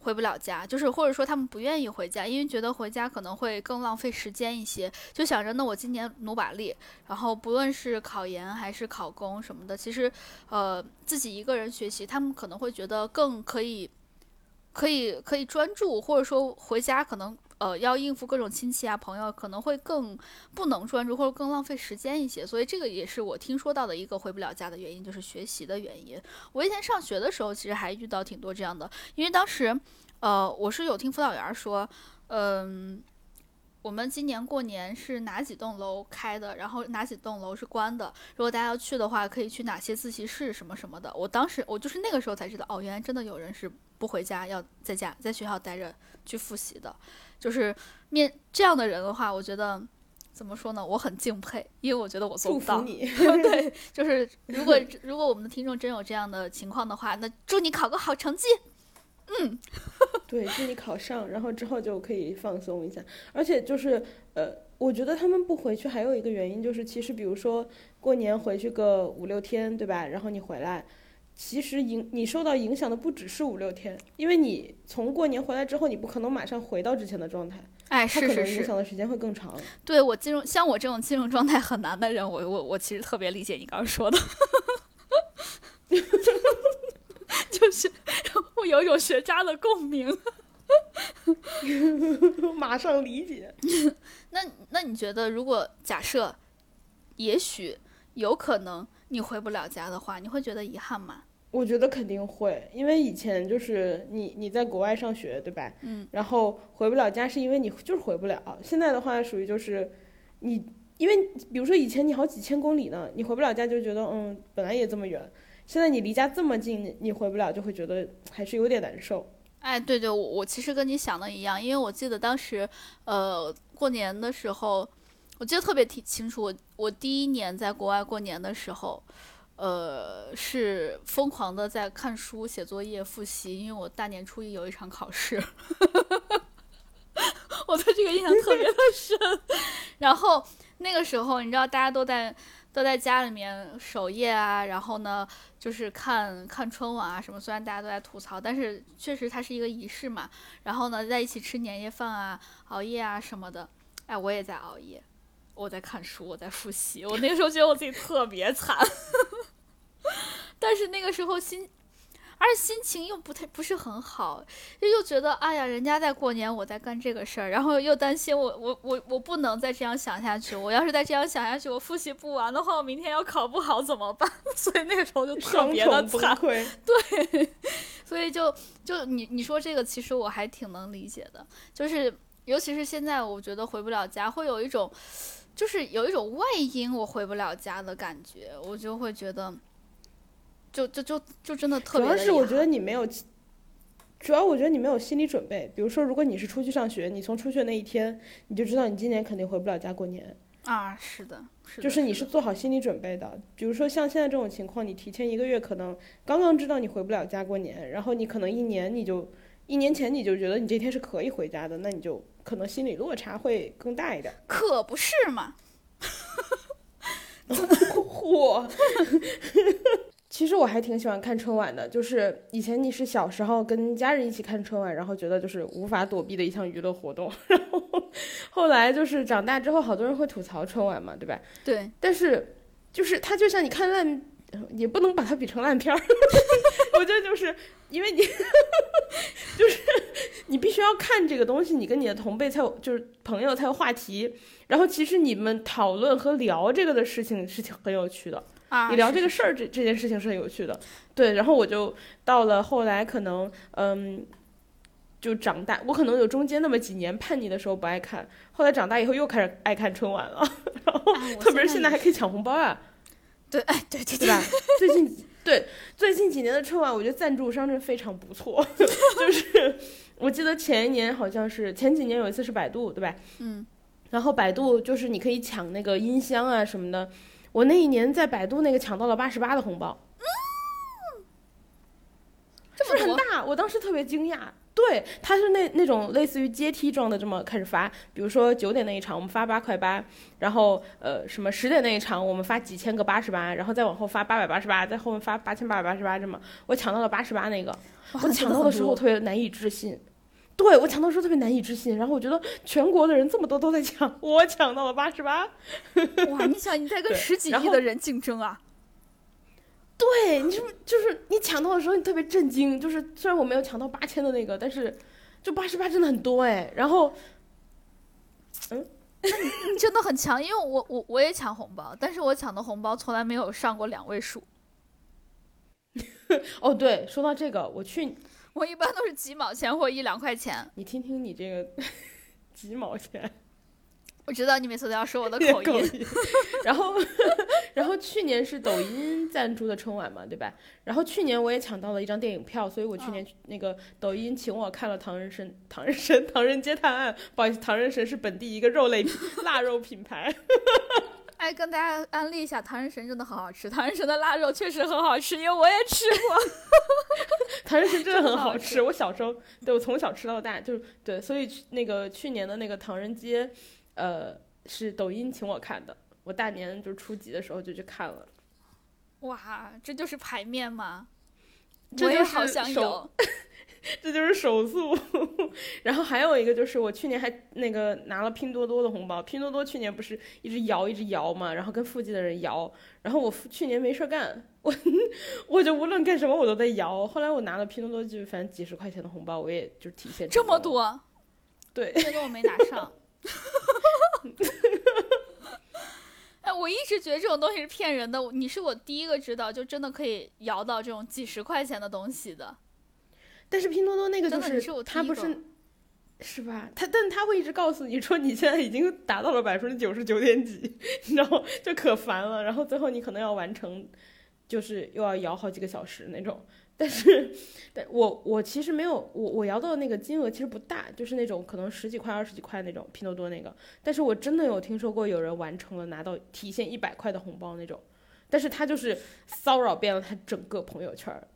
[SPEAKER 1] 回不了家，就是或者说他们不愿意回家，因为觉得回家可能会更浪费时间一些，就想着那我今年努把力，然后不论是考研还是考公什么的，其实呃自己一个人学习，他们可能会觉得更可以。可以可以专注，或者说回家可能呃要应付各种亲戚啊朋友，可能会更不能专注或者更浪费时间一些。所以这个也是我听说到的一个回不了家的原因，就是学习的原因。我以前上学的时候，其实还遇到挺多这样的，因为当时呃我是有听辅导员说，嗯、我们今年过年是哪几栋楼开的，然后哪几栋楼是关的。如果大家要去的话，可以去哪些自习室什么什么的。我当时我就是那个时候才知道，哦，原来真的有人是不回家，要在家在学校待着去复习的。就是面这样的人的话，我觉得怎么说呢？我很敬佩，因为我觉得我做
[SPEAKER 2] 祝
[SPEAKER 1] 不到
[SPEAKER 2] 福。你。
[SPEAKER 1] 对，就是如果 如果我们的听众真有这样的情况的话，那祝你考个好成绩。
[SPEAKER 2] 嗯对，祝你考上，然后之后就可以放松一下。而且就是呃，我觉得他们不回去还有一个原因就是，其实比如说过年回去个五六天，对吧？然后你回来，其实影你受到影响的不只是五六天，因为你从过年回来之后，你不可能马上回到之前的状态，
[SPEAKER 1] 哎，
[SPEAKER 2] 它可能影
[SPEAKER 1] 是是是，
[SPEAKER 2] 响的时间会更长。
[SPEAKER 1] 对我进入像我这种进入状态很难的人，我我我其实特别理解你刚刚说的，就是我有一种学渣的共鸣。
[SPEAKER 2] 马上理解。
[SPEAKER 1] 那那你觉得，如果假设，也许有可能你回不了家的话，你会觉得遗憾吗？
[SPEAKER 2] 我觉得肯定会，因为以前就是你你在国外上学，对吧？
[SPEAKER 1] 嗯。
[SPEAKER 2] 然后回不了家是因为你就是回不了。现在的话属于就是你，因为比如说以前你好几千公里呢，你回不了家就觉得嗯本来也这么远，现在你离家这么近，你你回不了就会觉得还是有点难受。
[SPEAKER 1] 哎，对对，我我其实跟你想的一样，因为我记得当时，呃，过年的时候，我记得特别清清楚，我我第一年在国外过年的时候，呃，是疯狂的在看书、写作业、复习，因为我大年初一有一场考试，我对这个印象特别的深。然后那个时候，你知道大家都在都在家里面守夜啊，然后呢，就是看看春晚啊什么。虽然大家都在吐槽，但是确实它是一个仪式嘛。然后呢，在一起吃年夜饭啊、熬夜啊什么的。哎，我也在熬夜，我在看书，我在复习。我那个时候觉得我自己特别惨，但是那个时候心。而且心情又不太不是很好，又觉得哎呀，人家在过年，我在干这个事儿，然后又担心我我我我不能再这样想下去，我要是再这样想下去，我复习不完的话，我明天要考不好怎么办？所以那个时候就特别的惨，
[SPEAKER 2] 对，
[SPEAKER 1] 所以就就你你说这个，其实我还挺能理解的，就是尤其是现在，我觉得回不了家，会有一种就是有一种外因我回不了家的感觉，我就会觉得。就就就就真的特别的遗
[SPEAKER 2] 要是我觉得你没有，主要我觉得你没有心理准备。比如说，如果你是出去上学，你从出去那一天，你就知道你今年肯定回不了家过年。
[SPEAKER 1] 啊，是的，是的
[SPEAKER 2] 就是你
[SPEAKER 1] 是
[SPEAKER 2] 做好心理准备的。比如说像现在这种情况，你提前一个月可能刚刚知道你回不了家过年，然后你可能一年你就一年前你就觉得你这天是可以回家的，那你就可能心理落差会更大一点。
[SPEAKER 1] 可不是嘛？
[SPEAKER 2] 嚯！其实我还挺喜欢看春晚的，就是以前你是小时候跟家人一起看春晚，然后觉得就是无法躲避的一项娱乐活动，然后后来就是长大之后，好多人会吐槽春晚嘛，对吧？
[SPEAKER 1] 对，
[SPEAKER 2] 但是就是它就像你看烂，也不能把它比成烂片儿。我觉得就是因为你，就是你必须要看这个东西，你跟你的同辈才有，就是朋友才有话题。然后其实你们讨论和聊这个的事情是挺很有趣的。
[SPEAKER 1] 啊，
[SPEAKER 2] 你聊这个事儿，这这件事情是很有趣的。对，然后我就到了后来，可能嗯，就长大，我可能有中间那么几年叛逆的时候不爱看，后来长大以后又开始爱看春晚了，然后特别是
[SPEAKER 1] 现在
[SPEAKER 2] 还可以抢红包啊，
[SPEAKER 1] 对，哎，对对
[SPEAKER 2] 对吧？最近对最近几年的春晚，我觉得赞助商真非常不错，就是我记得前一年好像是前几年有一次是百度，对吧？
[SPEAKER 1] 嗯，
[SPEAKER 2] 然后百度就是你可以抢那个音箱啊什么的，我那一年在百度那个抢到了八十八的红包。
[SPEAKER 1] 这么多，
[SPEAKER 2] 是很大，我当时特别惊讶。对，它是那那种类似于阶梯状的，这么开始发。比如说九点那一场，我们发八块八，然后呃什么十点那一场，我们发几千个八十八，然后再往后发八百八十八，在后面发八千八百八十八，这么我抢到了八十八那个，我抢到的时候，特别难以置信。对我抢到的时候特别难以置信，然后我觉得全国的人这么多都在抢，我抢到了八十八。
[SPEAKER 1] 哇！你想你在跟十几亿的人竞争啊？
[SPEAKER 2] 对你是不是就是你抢到的时候你特别震惊？就是虽然我没有抢到八千的那个，但是就八十八真的很多哎。然后
[SPEAKER 1] 你真的很强，因为我我我也抢红包，但是我抢的红包从来没有上过两位数，
[SPEAKER 2] 哦对，说到这个，我去
[SPEAKER 1] 我一般都是几毛钱或一两块钱。
[SPEAKER 2] 你听听你这个 几毛钱
[SPEAKER 1] 我知道你每次都要说我的 口音，
[SPEAKER 2] 口音，然后 然后去年是抖音赞助的春晚嘛，对吧？然后去年我也抢到了一张电影票，所以我去年去那个抖音请我看了《唐人神》《唐人神》《唐人街探案》，不好意思，唐人神是本地一个肉类品 腊肉品牌。
[SPEAKER 1] 哎，跟大家安利一下，唐人神真的很好吃，唐人神的腊肉确实很好吃，因为我也吃过。
[SPEAKER 2] 唐人神真的很
[SPEAKER 1] 好
[SPEAKER 2] 吃，我小时候对我从小吃到大，就是对，所以那个去年的那个唐人街，呃，是抖音请我看的，我大年就初几的时候就去看了，
[SPEAKER 1] 哇，这就是排面吗？
[SPEAKER 2] 这就是
[SPEAKER 1] 我也好想有。
[SPEAKER 2] 这就是手速。然后还有一个就是我去年还那个拿了拼多多的红包，拼多多去年不是一直摇一直摇嘛，然后跟附近的人摇，然后我去年没事儿干，我我就无论干什么我都在摇，后来我拿了拼多多就反正几十块钱的红包，我也就体现
[SPEAKER 1] 这么多，
[SPEAKER 2] 对。
[SPEAKER 1] 这个我没拿上。哎，我一直觉得这种东西是骗人的。你是我第一个知道，就真的可以摇到这种几十块钱的东西的。
[SPEAKER 2] 但是拼多多那个就
[SPEAKER 1] 是我第一个
[SPEAKER 2] 它不是是吧？他但他会一直告诉你说你现在已经达到了百分之九十九点几，你知道就可烦了。然后最后你可能要完成，就是又要摇好几个小时那种。但是，但我我其实没有我我摇到的那个金额其实不大，就是那种可能十几块、二十几块那种拼多多那个。但是我真的有听说过有人完成了拿到提现一百块的红包那种，但是他就是骚扰遍了他整个朋友圈儿。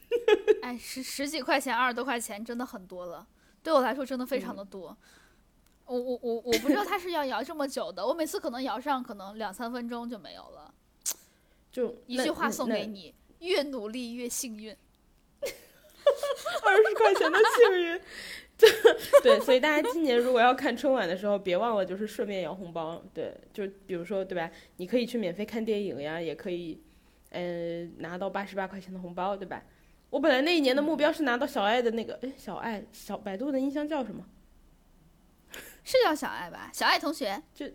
[SPEAKER 1] 哎，十十几块钱、二十多块钱，真的很多了。对我来说，真的非常的多。我我我我不知道他是要摇这么久的，我每次可能摇上可能两三分钟就没有了。
[SPEAKER 2] 就
[SPEAKER 1] 一句话送给你：越努力越幸运。
[SPEAKER 2] 二十块钱的幸运。对，所以大家今年如果要看春晚的时候，别忘了就是顺便摇红包。对，就比如说对吧？你可以去免费看电影呀，也可以，呃，拿到八十八块钱的红包，对吧？我本来那一年的目标是拿到小爱的那个，哎，小爱小百度的音箱叫什么？
[SPEAKER 1] 是叫小爱吧？小爱同学，就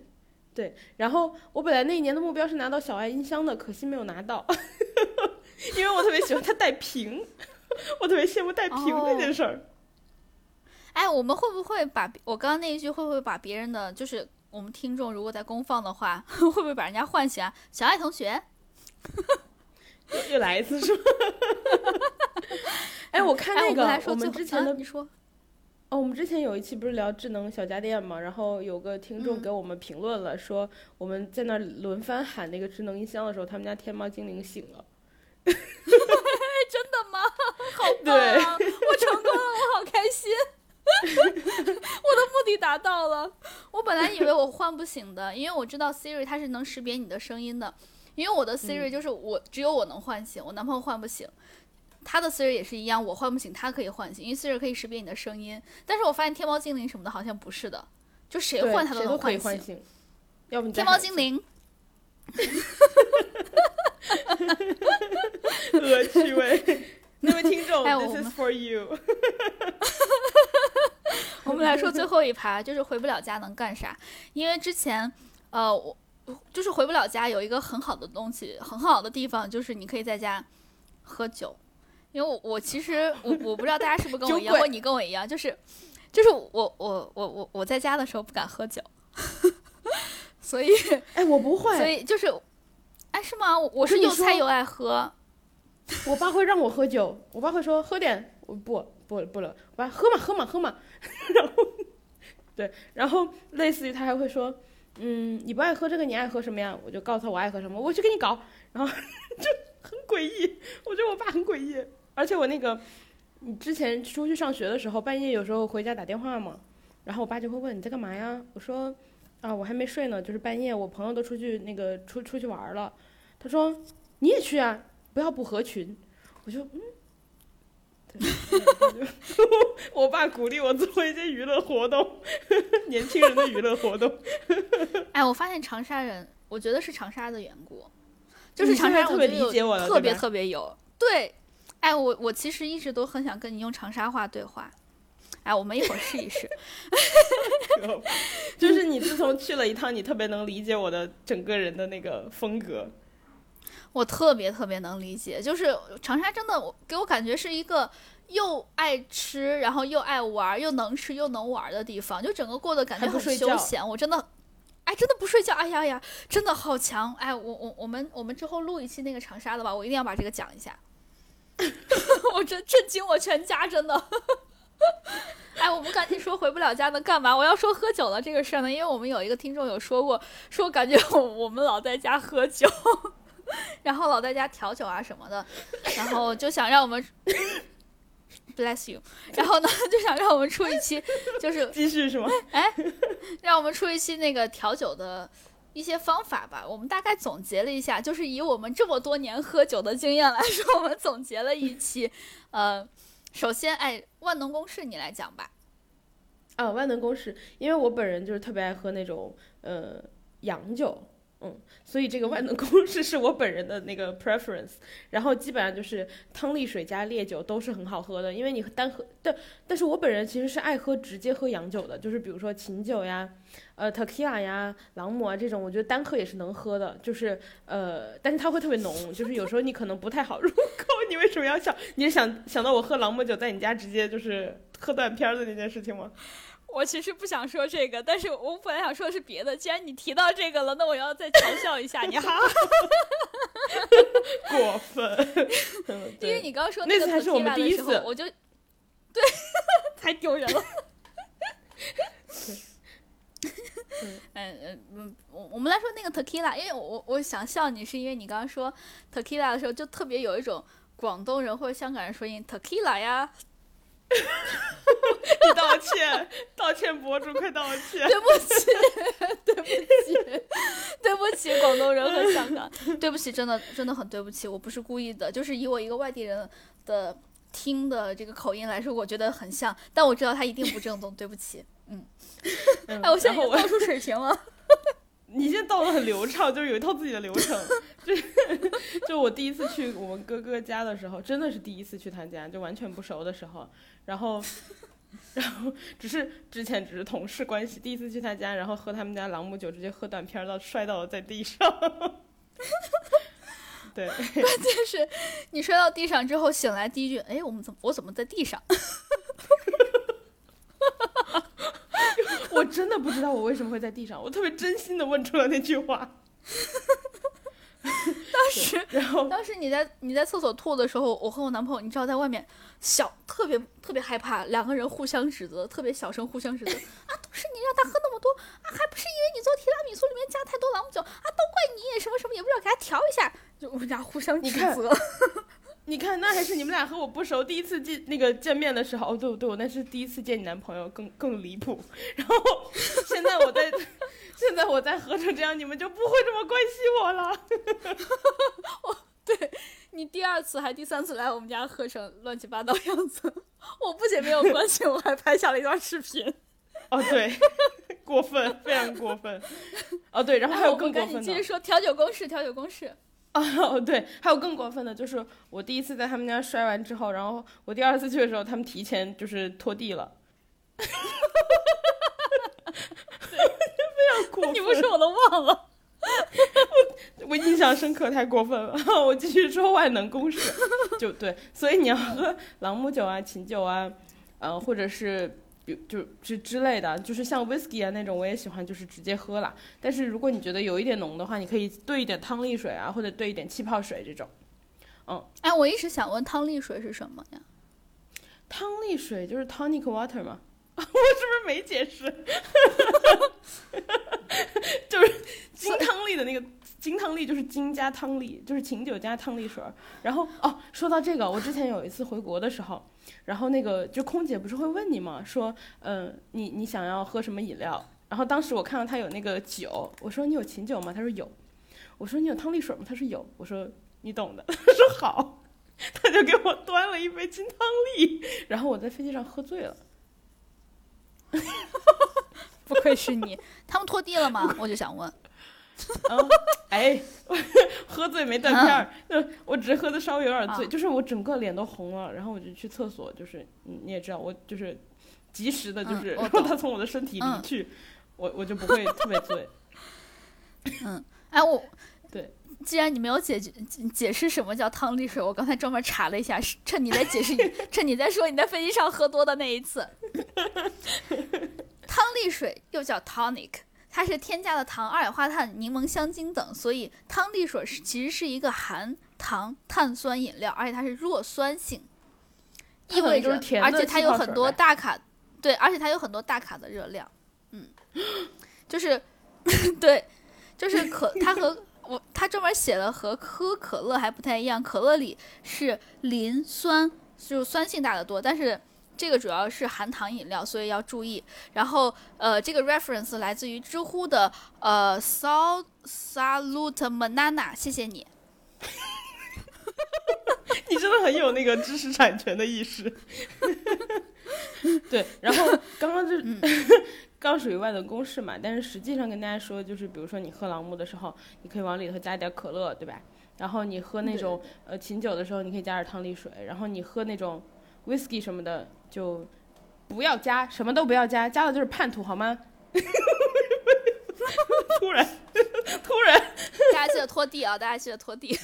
[SPEAKER 2] 对，然后我本来那一年的目标是拿到小爱音箱的，可惜没有拿到，因为我特别喜欢它带屏，我特别羡慕带屏这件事儿。
[SPEAKER 1] 哎，我们会不会把我刚刚那一句会不会把别人的，就是我们听众如果在公放的话，会不会把人家唤醒啊？小爱同学，
[SPEAKER 2] 又来一次是吧？哎，我看
[SPEAKER 1] 哎，
[SPEAKER 2] 那个
[SPEAKER 1] 我们
[SPEAKER 2] 之前的
[SPEAKER 1] 啊你说，
[SPEAKER 2] 哦，我们之前有一期不是聊智能小家电嘛，然后有个听众
[SPEAKER 1] 嗯
[SPEAKER 2] 给我们评论了，说我们在那轮番喊那个智能音箱的时候，他们家天猫精灵醒了。
[SPEAKER 1] 真的吗？好棒
[SPEAKER 2] 对
[SPEAKER 1] 啊！我成功了，我好开心。我的目的达到了。我本来以为我唤不醒的，因为我知道 Siri 它是能识别你的声音的。因为我的 Siri 就是我、只有我能唤醒，我男朋友唤不醒。他的 Siri 也是一样，我唤不醒，他可以唤醒，因为 Siri 可以识别你的声音。但是我发现天猫精灵什么的好像不是的，就谁
[SPEAKER 2] 对，
[SPEAKER 1] 唤它能
[SPEAKER 2] 谁都可以
[SPEAKER 1] 唤醒。
[SPEAKER 2] 唤醒。要不你
[SPEAKER 1] 天猫精灵，
[SPEAKER 2] 恶趣味。那位听众
[SPEAKER 1] 哎我
[SPEAKER 2] ，This
[SPEAKER 1] 们
[SPEAKER 2] is for you。
[SPEAKER 1] 我们来说最后一趴，就是回不了家能干啥？因为之前，呃，我就是回不了家有一个很好的东西，很好的地方就是你可以在家喝酒。因为我我其实我我不知道大家是不是跟我一样，或你跟我一样，就是就是我我我我我在家的时候不敢喝酒，所以
[SPEAKER 2] 哎，我不会所，
[SPEAKER 1] 以就是，哎是吗？我我是又菜又爱喝，
[SPEAKER 2] 我爸会让我喝酒，我爸会说喝点，我不不不了，我爸喝嘛喝嘛喝嘛，然后对，然后类似于他还会说，嗯，你不爱喝这个，你爱喝什么呀？我就告诉他我爱喝什么，我去给你搞，然后 就很诡异，我觉得我爸很诡异，而且我那个，你之前出去上学的时候，半夜有时候回家打电话嘛，然后我爸就会问你在干嘛呀？我说啊我还没睡呢，就是半夜我朋友都出去那个出出去玩了，他说你也去啊，不要不合群，我就嗯。对，我爸鼓励我做一些娱乐活动，年轻人的娱乐活动。
[SPEAKER 1] 哎，我发现长沙人，我觉得是长沙的缘故，就是长沙人我觉得有
[SPEAKER 2] 理解我了
[SPEAKER 1] 特别特别有对。哎，我我其实一直都很想跟你用长沙话对话。哎，我们一会儿试一试。
[SPEAKER 2] 就是你自从去了一趟，你特别能理解我的整个人的那个风格。
[SPEAKER 1] 我特别特别能理解，就是长沙真的我给我感觉是一个又爱吃，然后又爱玩，又能吃又能玩的地方，就整个过得感觉很休闲。我真的，哎，真的不睡觉，哎呀呀，真的好强！哎，我我我们我们之后录一期那个长沙的吧，我一定要把这个讲一下。我真震惊我全家，真的。哎，我们赶紧说回不了家能干嘛？我要说喝酒了这个事儿呢，因为我们有一个听众有说过，说感觉我我们老在家喝酒，然后老在家调酒啊什么的，然后就想让我们 bless you，然后呢就想让我们出一期，就是
[SPEAKER 2] 继续是吗？
[SPEAKER 1] 让我们出一期那个调酒的一些方法吧。我们大概总结了一下，就是以我们这么多年喝酒的经验来说，我们总结了一期。呃，首先，哎，万能公式你来讲吧。
[SPEAKER 2] 啊，万能公式，因为我本人就是特别爱喝那种呃洋酒，嗯，所以这个万能公式是我本人的那个 preference。然后基本上就是汤力水加烈酒都是很好喝的，因为你单喝，但但是我本人其实是爱喝直接喝洋酒的，就是比如说琴酒呀，呃 tequila 呀、朗姆啊这种，我觉得单喝也是能喝的，就是呃，但是它会特别浓，就是有时候你可能不太好入口。你为什么要想？你是想想到我喝朗姆酒在你家直接就是喝断片的那件事情吗？
[SPEAKER 1] 我其实不想说这个，但是我本来想说的是别的。既然你提到这个了，那我要再嘲笑一下你哈，
[SPEAKER 2] 过分，嗯
[SPEAKER 1] 因为，你刚刚说个
[SPEAKER 2] 那次还是我们第一次
[SPEAKER 1] 的时候我就对，太丢人了。嗯嗯嗯，我我们来说那个 tequila，因为我我想笑你是因为你刚刚说 tequila 的时候就特别有一种广东人或者香港人说音 tequila 呀，
[SPEAKER 2] 你道歉，道歉博主快道歉。
[SPEAKER 1] 对不起，对不起，对不起，广东人和香港，对不起，真的真的很对不起，我不是故意的，就是以我一个外地人的听的这个口音来说，我觉得很像，但我知道他一定不正宗，对不起，嗯，
[SPEAKER 2] 嗯
[SPEAKER 1] 哎，我现在
[SPEAKER 2] 然后我
[SPEAKER 1] 要出水平了，
[SPEAKER 2] 你现在道的很流畅，就是有一套自己的流程。就就我第一次去我们哥哥家的时候，真的是第一次去他家，就完全不熟的时候，然后。然后只是之前只是同事关系，第一次去他家，然后喝他们家朗姆酒，直接喝断片儿到摔倒了在地上。对，
[SPEAKER 1] 关键是你摔到地上之后醒来第一句，哎，我们怎么我怎么在地上？
[SPEAKER 2] 我真的不知道我为什么会在地上，我特别真心的问出了那句话。
[SPEAKER 1] 当时
[SPEAKER 2] 然后
[SPEAKER 1] 当时你在你在厕所吐的时候，我和我男朋友，你知道在外面小特别特别害怕，两个人互相指责，特别小声互相指责 啊，都是你让他喝那么多啊，还不是因为你做提拉米苏里面加太多朗姆酒啊，都怪你什么什么也不知道给他调一下，就我们俩互相指责。
[SPEAKER 2] 你看，那还是你们俩和我不熟，第一次见那个见面的时候，哦，对对，我那是第一次见你男朋友，更更离谱。然后现在我在，现在我在喝成这样，你们就不会这么关心我了。
[SPEAKER 1] 我 对你第二次还第三次来我们家喝成乱七八糟样子，我不仅没有关心，我还拍下了一段视频。
[SPEAKER 2] 哦，对，过分，非常过分。哦，对，然后还有更过分的
[SPEAKER 1] 我们赶紧继续，说调酒公式，调酒公式。
[SPEAKER 2] 哦，对，还有更过分的，就是我第一次在他们家摔完之后，然后我第二次去的时候，他们提前就是拖地了，非常过分。
[SPEAKER 1] 你不说我都忘了。
[SPEAKER 2] 我我印象深刻，太过分了。我继续说万能公式，就对，所以你要喝朗姆酒啊、琴酒啊，呃，或者是。比就之之类的，就是像 whisky 啊那种，我也喜欢，就是直接喝了。但是如果你觉得有一点浓的话，你可以兑一点汤力水啊，或者兑一点气泡水这种。嗯，
[SPEAKER 1] 哎，我一直想问汤力水是什么呀？
[SPEAKER 2] 汤力水就是 tonic water 吗。我是不是没解释？就是金汤力的那个金汤力，就是金加汤力，就是琴酒加汤力水。然后哦，说到这个，我之前有一次回国的时候。然后那个就空姐不是会问你吗？说，嗯，你你想要喝什么饮料？然后当时我看到他有那个酒，我说你有琴酒吗？他说有。我说你有汤力水吗？他说有。我说你懂的。他说好。他就给我端了一杯金汤力，然后我在飞机上喝醉了。
[SPEAKER 1] 不愧是你。他们拖地了吗？我就想问。
[SPEAKER 2] 嗯，哎，喝醉没断片儿，就我只是喝的稍微有点醉，就是我整个脸都红了，然后我就去厕所，就是你也知道，我就是及时的，就是让他从我的身体离去，我我就不会特别醉。
[SPEAKER 1] 嗯，哎，我
[SPEAKER 2] 对，
[SPEAKER 1] 既然你没有解决解释什么叫汤力水，我刚才专门查了一下，趁你在解释，趁你在说你在飞机上喝多的那一次，汤力水又叫 tonic。它是添加了糖、二氧化碳、柠檬香精等，所以汤力水是其实是一个含糖碳酸饮料，而且它是弱酸性，意味着而且它有很多大卡，对，而且它有很多大卡的热量，嗯，就是 对，就是可它和我它专门写了和喝可乐还不太一样，可乐里是磷酸，就是酸性大得多，但是。这个主要是含糖饮料，所以要注意。然后，呃，这个 reference 来自于知乎的呃 sal salute banana，谢谢你。
[SPEAKER 2] 你真的很有那个知识产权的意识。对，然后刚刚就嗯 刚属于外的公式嘛，但是实际上跟大家说，就是比如说你喝朗姆的时候，你可以往里头加点可乐，对吧？然后你喝那种呃琴酒的时候，你可以加点汤力水。然后你喝那种 whisky 什么的。就不要加，什么都不要加，加了就是叛徒，好吗？突然，突然，
[SPEAKER 1] 大家记得拖地啊！大家记得拖地。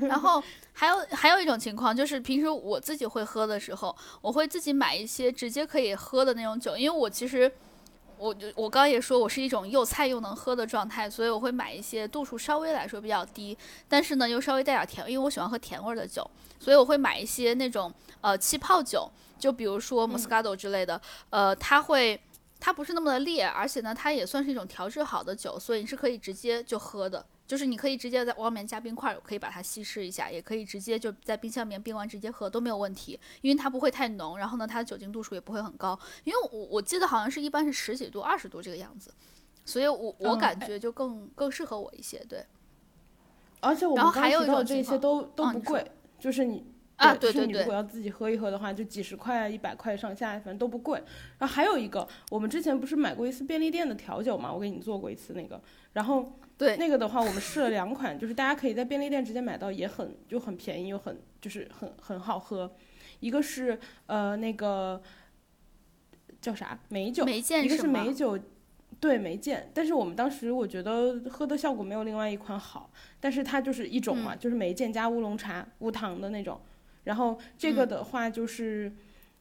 [SPEAKER 1] 然后还有还有一种情况，就是平时我自己会喝的时候，我会自己买一些直接可以喝的那种酒，因为我其实。我就我刚刚也说，我是一种又菜又能喝的状态，所以我会买一些度数稍微来说比较低，但是呢又稍微带点甜，因为我喜欢喝甜味的酒，所以我会买一些那种呃气泡酒，就比如说 Moscato 之类的，呃，它会它不是那么的烈，而且呢它也算是一种调制好的酒，所以你是可以直接就喝的。就是你可以直接在外面加冰块，可以把它稀释一下，也可以直接就在冰箱里面冰完直接喝都没有问题，因为它不会太浓，然后呢，它的酒精度数也不会很高，因为我我记得好像是一般是十几度、二十度这个样子，所以我我感觉就更更适合我一些，对。
[SPEAKER 2] 而且我们刚提到这些都都不贵，就是你
[SPEAKER 1] 啊，对对对，
[SPEAKER 2] 你如果要自己喝一喝的话，就几十块、一百块上下，反正都不贵。然后还有一个，我们之前不是买过一次便利店的调酒嘛，我给你做过一次那个，然后。
[SPEAKER 1] 对
[SPEAKER 2] 那个的话，我们试了两款，就是大家可以在便利店直接买到，也很就很便宜又很就是很很好喝。一个是呃那个叫啥美酒，一个是美酒，对美健。但是我们当时我觉得喝的效果没有另外一款好，但是它就是一种嘛，就是美健加乌龙茶无糖的那种。然后这个的话就是。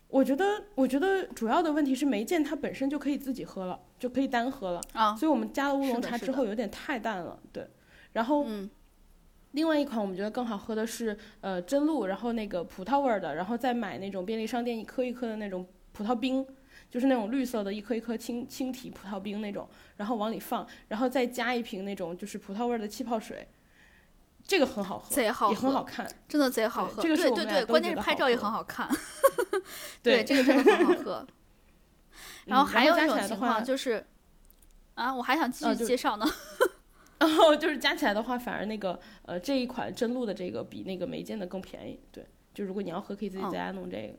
[SPEAKER 2] 我觉得，我觉得主要的问题是梅见它本身就可以自己喝了，就可以单喝了
[SPEAKER 1] 啊。
[SPEAKER 2] 所以我们加了乌龙茶之后有点太淡了，对。然后，另外一款我们觉得更好喝的是呃真露，然后那个葡萄味儿的，然后再买那种便利商店一颗一颗的那种葡萄冰，就是那种绿色的一颗一颗青青提葡萄冰那种，然后往里放，然后再加一瓶那种就是葡萄味儿的气泡水。这个很好喝，
[SPEAKER 1] 贼好
[SPEAKER 2] 喝，也很好看，
[SPEAKER 1] 真的贼好喝。
[SPEAKER 2] 这个是
[SPEAKER 1] 对对，关键是拍照也很好看。
[SPEAKER 2] 对，
[SPEAKER 1] 这个真的很好喝。然后还有一种情况就是，啊，我还想继续介绍呢。
[SPEAKER 2] 然后就是加起来的话，反而那个呃这一款真露的这个比那个梅见的更便宜。对，就如果你要喝，可以自己在家弄这个。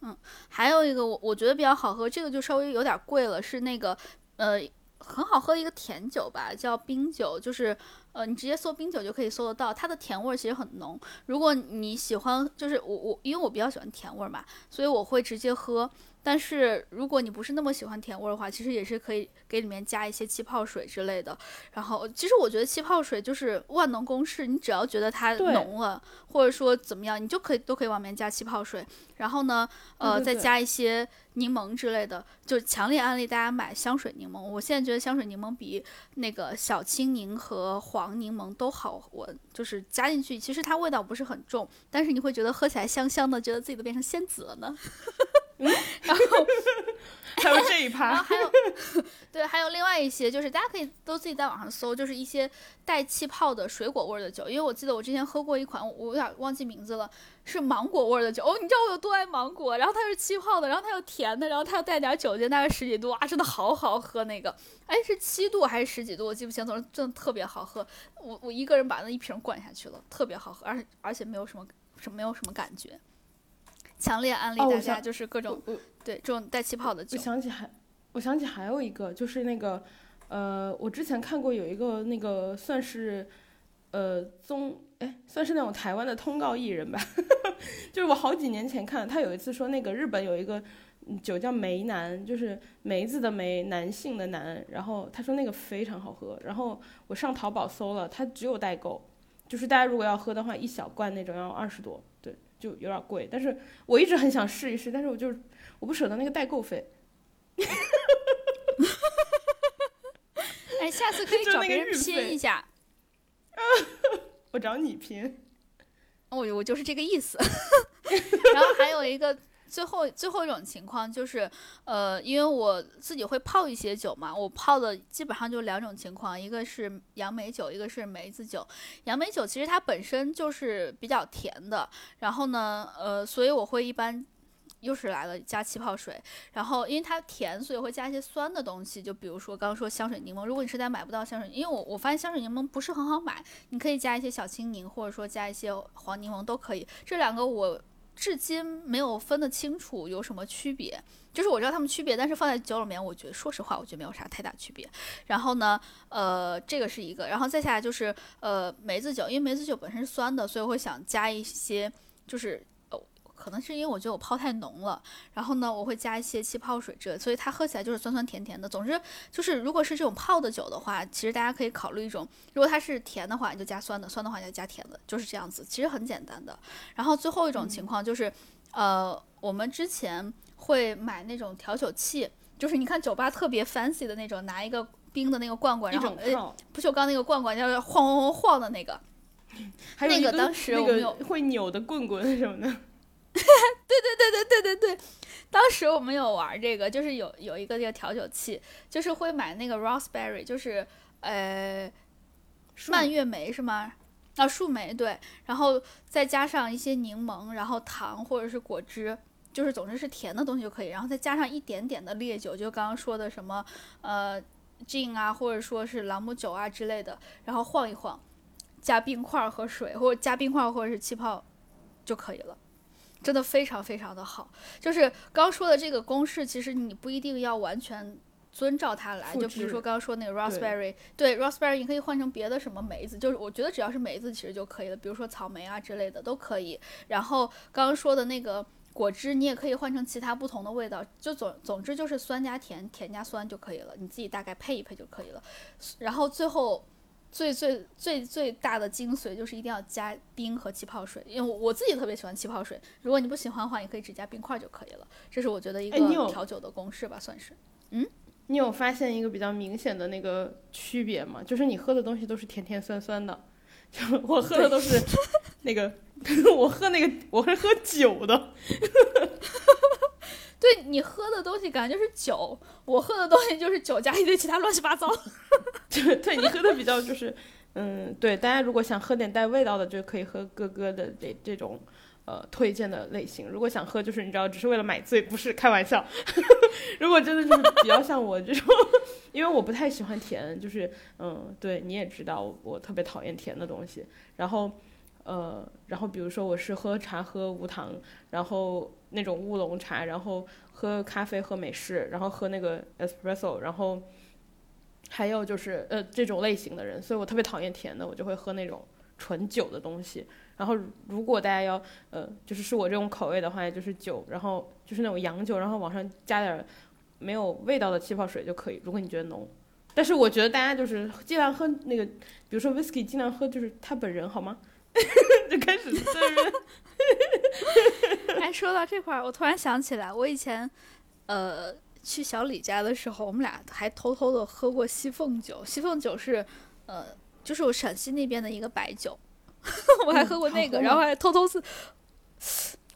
[SPEAKER 1] 嗯，还有一个我我觉得比较好喝，这个就稍微有点贵了，是那个呃。很好喝的一个甜酒吧，叫冰酒，就是呃，你直接搜冰酒就可以搜得到，它的甜味其实很浓。如果你喜欢，就是我我因为我比较喜欢甜味嘛，所以我会直接喝。但是如果你不是那么喜欢甜味儿的话，其实也是可以给里面加一些气泡水之类的。然后，其实我觉得气泡水就是万能公式，你只要觉得它浓了，或者说怎么样，你就可以都可以往里面加气泡水。然后呢，呃，再加一些柠檬之类的，就强烈安利大家买香水柠檬。我现在觉得香水柠檬比那个小青柠和黄柠檬都好闻，就是加进去，其实它味道不是很重，但是你会觉得喝起来香香的，觉得自己都变成仙子了呢。然 后
[SPEAKER 2] 还有这一趴，
[SPEAKER 1] 然后还有 对，还有另外一些，就是大家可以都自己在网上搜，就是一些带气泡的水果味的酒。因为我记得我之前喝过一款，我有点忘记名字了，是芒果味的酒。哦，你知道我有多爱芒果？然后它是气泡的，然后它又甜的，然后它又带点酒精，大概十几度啊，真的好好喝。那个，哎，是七度还是十几度？我记不清，总之真的特别好喝。我我一个人把那一瓶灌下去了，特别好喝，而且而且没有什么什么没有什么感觉。强烈安利大家，就是各种对这种带气泡的酒。
[SPEAKER 2] 我想起还，我想起还有一个，就是那个，呃，我之前看过有一个那个算是，呃，综哎，算是那种台湾的通告艺人吧，就是我好几年前看，他有一次说那个日本有一个酒叫梅男，就是梅子的梅，男性的男，然后他说那个非常好喝，然后我上淘宝搜了，它只有代购，就是大家如果要喝的话，一小罐那种要二十多。就有点贵，但是我一直很想试一试，但是我就是我不舍得那个代购费。
[SPEAKER 1] 哎，下次可以 找别人拼一下。
[SPEAKER 2] 我找你拼。
[SPEAKER 1] 我我就是这个意思。然后还有一个。最后最后一种情况就是，呃，因为我自己会泡一些酒嘛，我泡的基本上就两种情况，一个是杨梅酒，一个是梅子酒。杨梅酒其实它本身就是比较甜的，然后呢，呃，所以我会一般又是来了加气泡水，然后因为它甜，所以会加一些酸的东西，就比如说刚刚说香水柠檬，如果你实在买不到香水，因为我我发现香水柠檬不是很好买，你可以加一些小青柠，或者说加一些黄柠檬都可以，这两个我。至今没有分得清楚有什么区别，就是我知道它们区别，但是放在酒里面，我觉得说实话，我觉得没有啥太大区别。然后呢，呃，这个是一个，然后再下来就是呃梅子酒，因为梅子酒本身是酸的，所以我会想加一些，就是。可能是因为我觉得我泡太浓了，然后呢，我会加一些气泡水之类，所以它喝起来就是酸酸甜甜的。总之就是，如果是这种泡的酒的话，其实大家可以考虑一种，如果它是甜的话，你就加酸的；酸的话你就加甜的，就是这样子，其实很简单的。然后最后一种情况就是，呃，我们之前会买那种调酒器，就是你看酒吧特别 fancy 的那种，拿一个冰的那个罐罐，然后不锈钢那个罐罐，要晃晃晃晃的那个，还有那个当时我们有
[SPEAKER 2] 会扭的棍棍什么的。
[SPEAKER 1] 对对对对对对对，当时我们有玩这个，就是有有一个这个调酒器，就是会买那个 raspberry，就是呃蔓越莓是吗？啊，树莓对，然后再加上一些柠檬，然后糖或者是果汁，就是总之是甜的东西就可以，然后再加上一点点的烈酒，就刚刚说的什么呃 gin 啊，或者说是朗姆酒啊之类的，然后晃一晃，加冰块和水，或者加冰块或者是气泡就可以了。真的非常非常的好，就是刚说的这个公式，其实你不一定要完全遵照它来。就比如说刚刚说那个 raspberry，对 raspberry，你可以换成别的什么梅子，就是我觉得只要是梅子其实就可以了。比如说草莓啊之类的都可以。然后刚刚说的那个果汁，你也可以换成其他不同的味道。就总总之就是酸加甜，甜加酸就可以了，你自己大概配一配就可以了。然后最后。最最最最大的精髓就是一定要加冰和气泡水，因为我自己特别喜欢气泡水。如果你不喜欢的话，你可以只加冰块就可以了。这是我觉得一个调酒的公式吧，算是。嗯，
[SPEAKER 2] 你有发现一个比较明显的那个区别吗？就是你喝的东西都是甜甜酸酸的，就我喝的都是那个，我喝那个我是喝酒的。
[SPEAKER 1] 对你喝的东西感觉就是酒，我喝的东西就是酒加一堆其他乱七八糟。
[SPEAKER 2] 对，对你喝的比较就是，嗯，对，大家如果想喝点带味道的，就可以喝哥哥的这这种，呃，推荐的类型。如果想喝就是你知道，只是为了买醉，不是开玩笑。如果真的就是比较像我这种，因为我不太喜欢甜，就是，嗯，对，你也知道我特别讨厌甜的东西。然后，呃，然后比如说我是喝茶喝无糖，然后。那种乌龙茶，然后喝咖啡，喝美式，然后喝那个 espresso，然后还有就是呃这种类型的人，所以我特别讨厌甜的，我就会喝那种纯酒的东西。然后如果大家要呃就是是我这种口味的话，就是酒，然后就是那种洋酒，然后往上加点没有味道的气泡水就可以。如果你觉得浓，但是我觉得大家就是尽量喝那个，比如说 whisky，尽量喝就是他本人好吗？就开始对人。
[SPEAKER 1] 哎，说到这块儿，我突然想起来，我以前呃去小李家的时候，我们俩还偷偷的喝过西凤酒。西凤酒是呃就是我陕西那边的一个白酒。我还喝过那个，然后还偷偷是，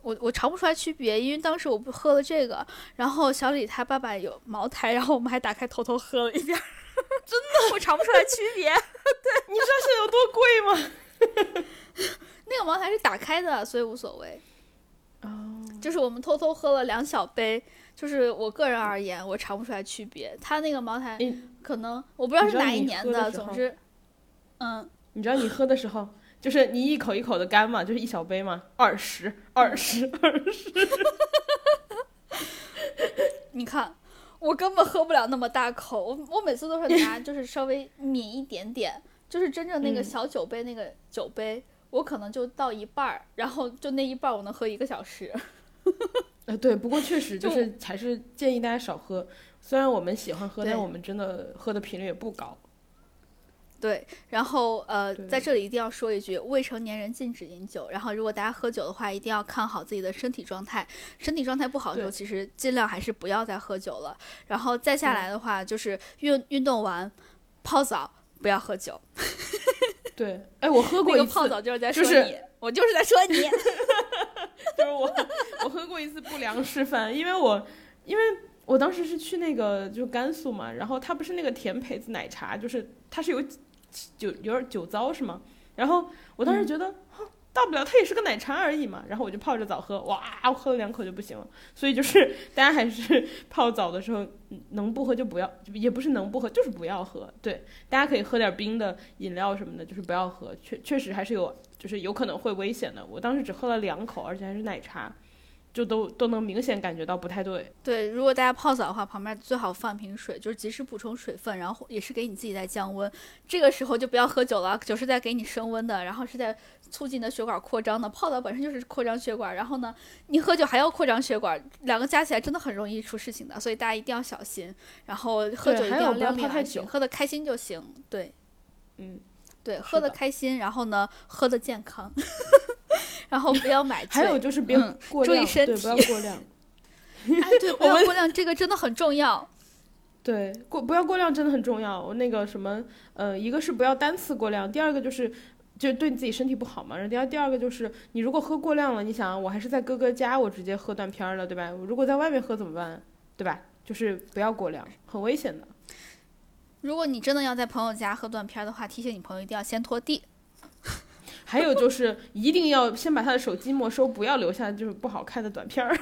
[SPEAKER 1] 我我尝不出来区别，因为当时我不喝了这个，然后小李他爸爸有茅台，然后我们还打开偷偷喝了一遍，真的我尝不出来区别。对，
[SPEAKER 2] 你知道现在有多贵吗？
[SPEAKER 1] 那个茅台是打开的，所以无所谓。
[SPEAKER 2] 哦，
[SPEAKER 1] 就是我们偷偷喝了两小杯，就是我个人而言，我尝不出来区别。他那个茅台可能我不知道是哪一年
[SPEAKER 2] 的，
[SPEAKER 1] 总之，嗯，
[SPEAKER 2] 你知道你喝的时候。就是你一口一口的干嘛，就是一小杯嘛，二十，二十，二十。
[SPEAKER 1] 你看，我根本喝不了那么大口，我我每次都是拿就是稍微抿一点点，就是真正那个小酒杯那个酒杯，我可能就倒一半儿，然后就那一半儿我能喝一个小时。
[SPEAKER 2] 呃，对，不过确实就是还是建议大家少喝，虽然我们喜欢喝，但我们真的喝的频率也不高。
[SPEAKER 1] 对，然后呃，在这里一定要说一句，未成年人禁止饮酒。然后，如果大家喝酒的话，一定要看好自己的身体状态。身体状态不好的时候，其实尽量还是不要再喝酒了。然后再下来的话，就是运运动完泡澡，不要喝酒。
[SPEAKER 2] 对，哎，我喝过
[SPEAKER 1] 一次泡澡就是在
[SPEAKER 2] 说
[SPEAKER 1] 你，我就是在说你，
[SPEAKER 2] 就是我，我喝过一次不良示范，因为我因为我当时是去那个就甘肃嘛，然后它不是那个甜胚子奶茶，就是它是有。酒有点酒糟是吗？然后我当时觉得，大不了它也是个奶茶而已嘛。然后我就泡着澡喝，哇，我喝了两口就不行了。所以就是 大家还是泡澡的时候能不喝就不要，也不是能不喝，就是不要喝。对，大家可以喝点冰的饮料什么的，就是不要喝。确确实还是有，就是有可能会危险的。我当时只喝了两口，而且还是奶茶。就都都能明显感觉到不太对。
[SPEAKER 1] 对，如果大家泡澡的话，旁边最好放瓶水，就是及时补充水分，然后也是给你自己在降温。这个时候就不要喝酒了，酒是在给你升温的，然后是在促进你的血管扩张的。泡澡本身就是扩张血管，然后呢，你喝酒还要扩张血管，两个加起来真的很容易出事情的，所以大家一定要小心。然后喝酒一定要量力而行，喝的开心就行。对，
[SPEAKER 2] 嗯，
[SPEAKER 1] 对，喝的开心，然后呢，喝的健康。然后不要买
[SPEAKER 2] 醉，还有就是别
[SPEAKER 1] 注意身体，
[SPEAKER 2] 不要过量。
[SPEAKER 1] 哎，对，不要过量，这个真的很重要。
[SPEAKER 2] 对，过不要过量真的很重要。我那个什么，呃，一个是不要单次过量，第二个就是就对你自己身体不好嘛。然后第二第二个就是你如果喝过量了，你想我还是在哥哥家，我直接喝断片了，对吧？如果在外面喝怎么办？对吧？就是不要过量，很危险的。
[SPEAKER 1] 如果你真的要在朋友家喝断片的话，提醒你朋友一定要先拖地。
[SPEAKER 2] 还有就是一定要先把他的手机没收，不要留下就是不好看的短片儿。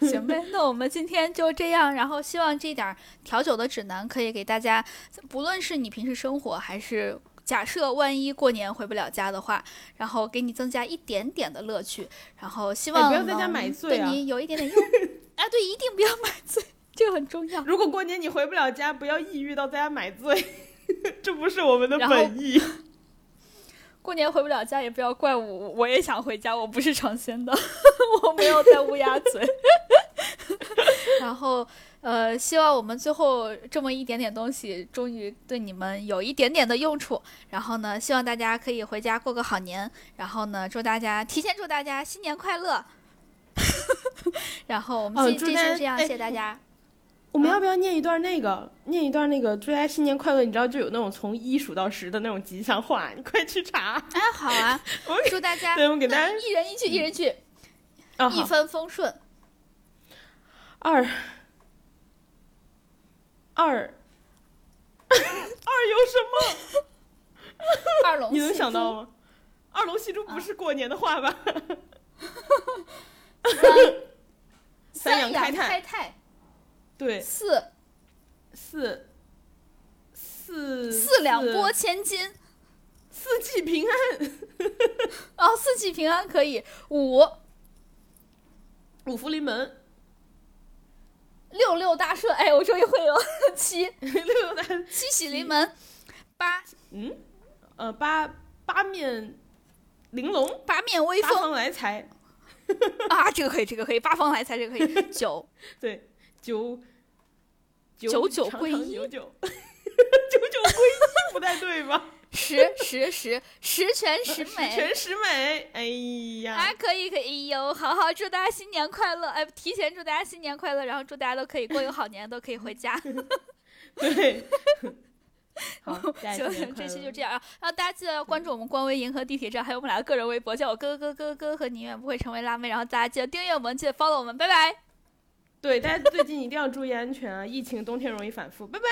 [SPEAKER 1] 行呗，那我们今天就这样。然后希望这点调酒的指南可以给大家，不论是你平时生活，还是假设万一过年回不了家的话，然后给你增加一点点的乐趣。然后希望
[SPEAKER 2] 不要在家买醉
[SPEAKER 1] 啊，对你有一点点用。啊，对，一定不要买醉，这个很重要。
[SPEAKER 2] 如果过年你回不了家，不要抑郁到在家买醉。这不是我们的本意。
[SPEAKER 1] 过年回不了家，也不要怪我，我也想回家，我不是诚心的，我没有在乌鸦嘴。然后，呃，希望我们最后这么一点点东西，终于对你们有一点点的用处。然后呢，希望大家可以回家过个好年。然后呢，祝大家提前祝大家新年快乐。然后我们今天先这样，谢谢大家。
[SPEAKER 2] 我们要不要念一段那个？念一段那个，祝大家新年快乐！你知道就有那种从一数到十的那种吉祥话，你快去查。
[SPEAKER 1] 哎，好啊！祝大家，
[SPEAKER 2] 对，我们给大家
[SPEAKER 1] 一人一句，一人一句，一帆风顺。
[SPEAKER 2] 二二 二有什么？
[SPEAKER 1] 二龙，
[SPEAKER 2] 你能想到吗？二龙戏珠不是过年的话吧？
[SPEAKER 1] 三
[SPEAKER 2] 羊开
[SPEAKER 1] 泰。
[SPEAKER 2] 对，
[SPEAKER 1] 四，
[SPEAKER 2] 四，四，
[SPEAKER 1] 四两拨千斤，
[SPEAKER 2] 四季平安。
[SPEAKER 1] 哦，四季平安可以。五，
[SPEAKER 2] 五福临门。
[SPEAKER 1] 六六大顺，哎，我终于会了。七。
[SPEAKER 2] 六六大
[SPEAKER 1] 七喜临门，八。
[SPEAKER 2] 嗯，呃八八面玲珑，
[SPEAKER 1] 八面威风
[SPEAKER 2] 八方来财，
[SPEAKER 1] 啊，这个可以，这个可以，八方来财，这个可以。九。
[SPEAKER 2] 对，九
[SPEAKER 1] 九九归一
[SPEAKER 2] 九九归一不太对吧？
[SPEAKER 1] 十十十十全十美，十
[SPEAKER 2] 全十美，哎呀，
[SPEAKER 1] 啊，可以可以，哎呦，好好，祝大家新年快乐！哎，提前祝大家新年快乐，然后祝大家都可以过一个好年，都可以回家。
[SPEAKER 2] 对，好，
[SPEAKER 1] 这期就这样啊！然后大家记得要关注我们官微“银河地铁站”，还有我们俩的个人微博，叫我哥哥哥哥哥和你永远不会成为辣妹。然后大家记得订阅我们，记得 follow 我们，拜拜。
[SPEAKER 2] 对，大家最近一定要注意安全啊！疫情冬天容易反复，拜拜。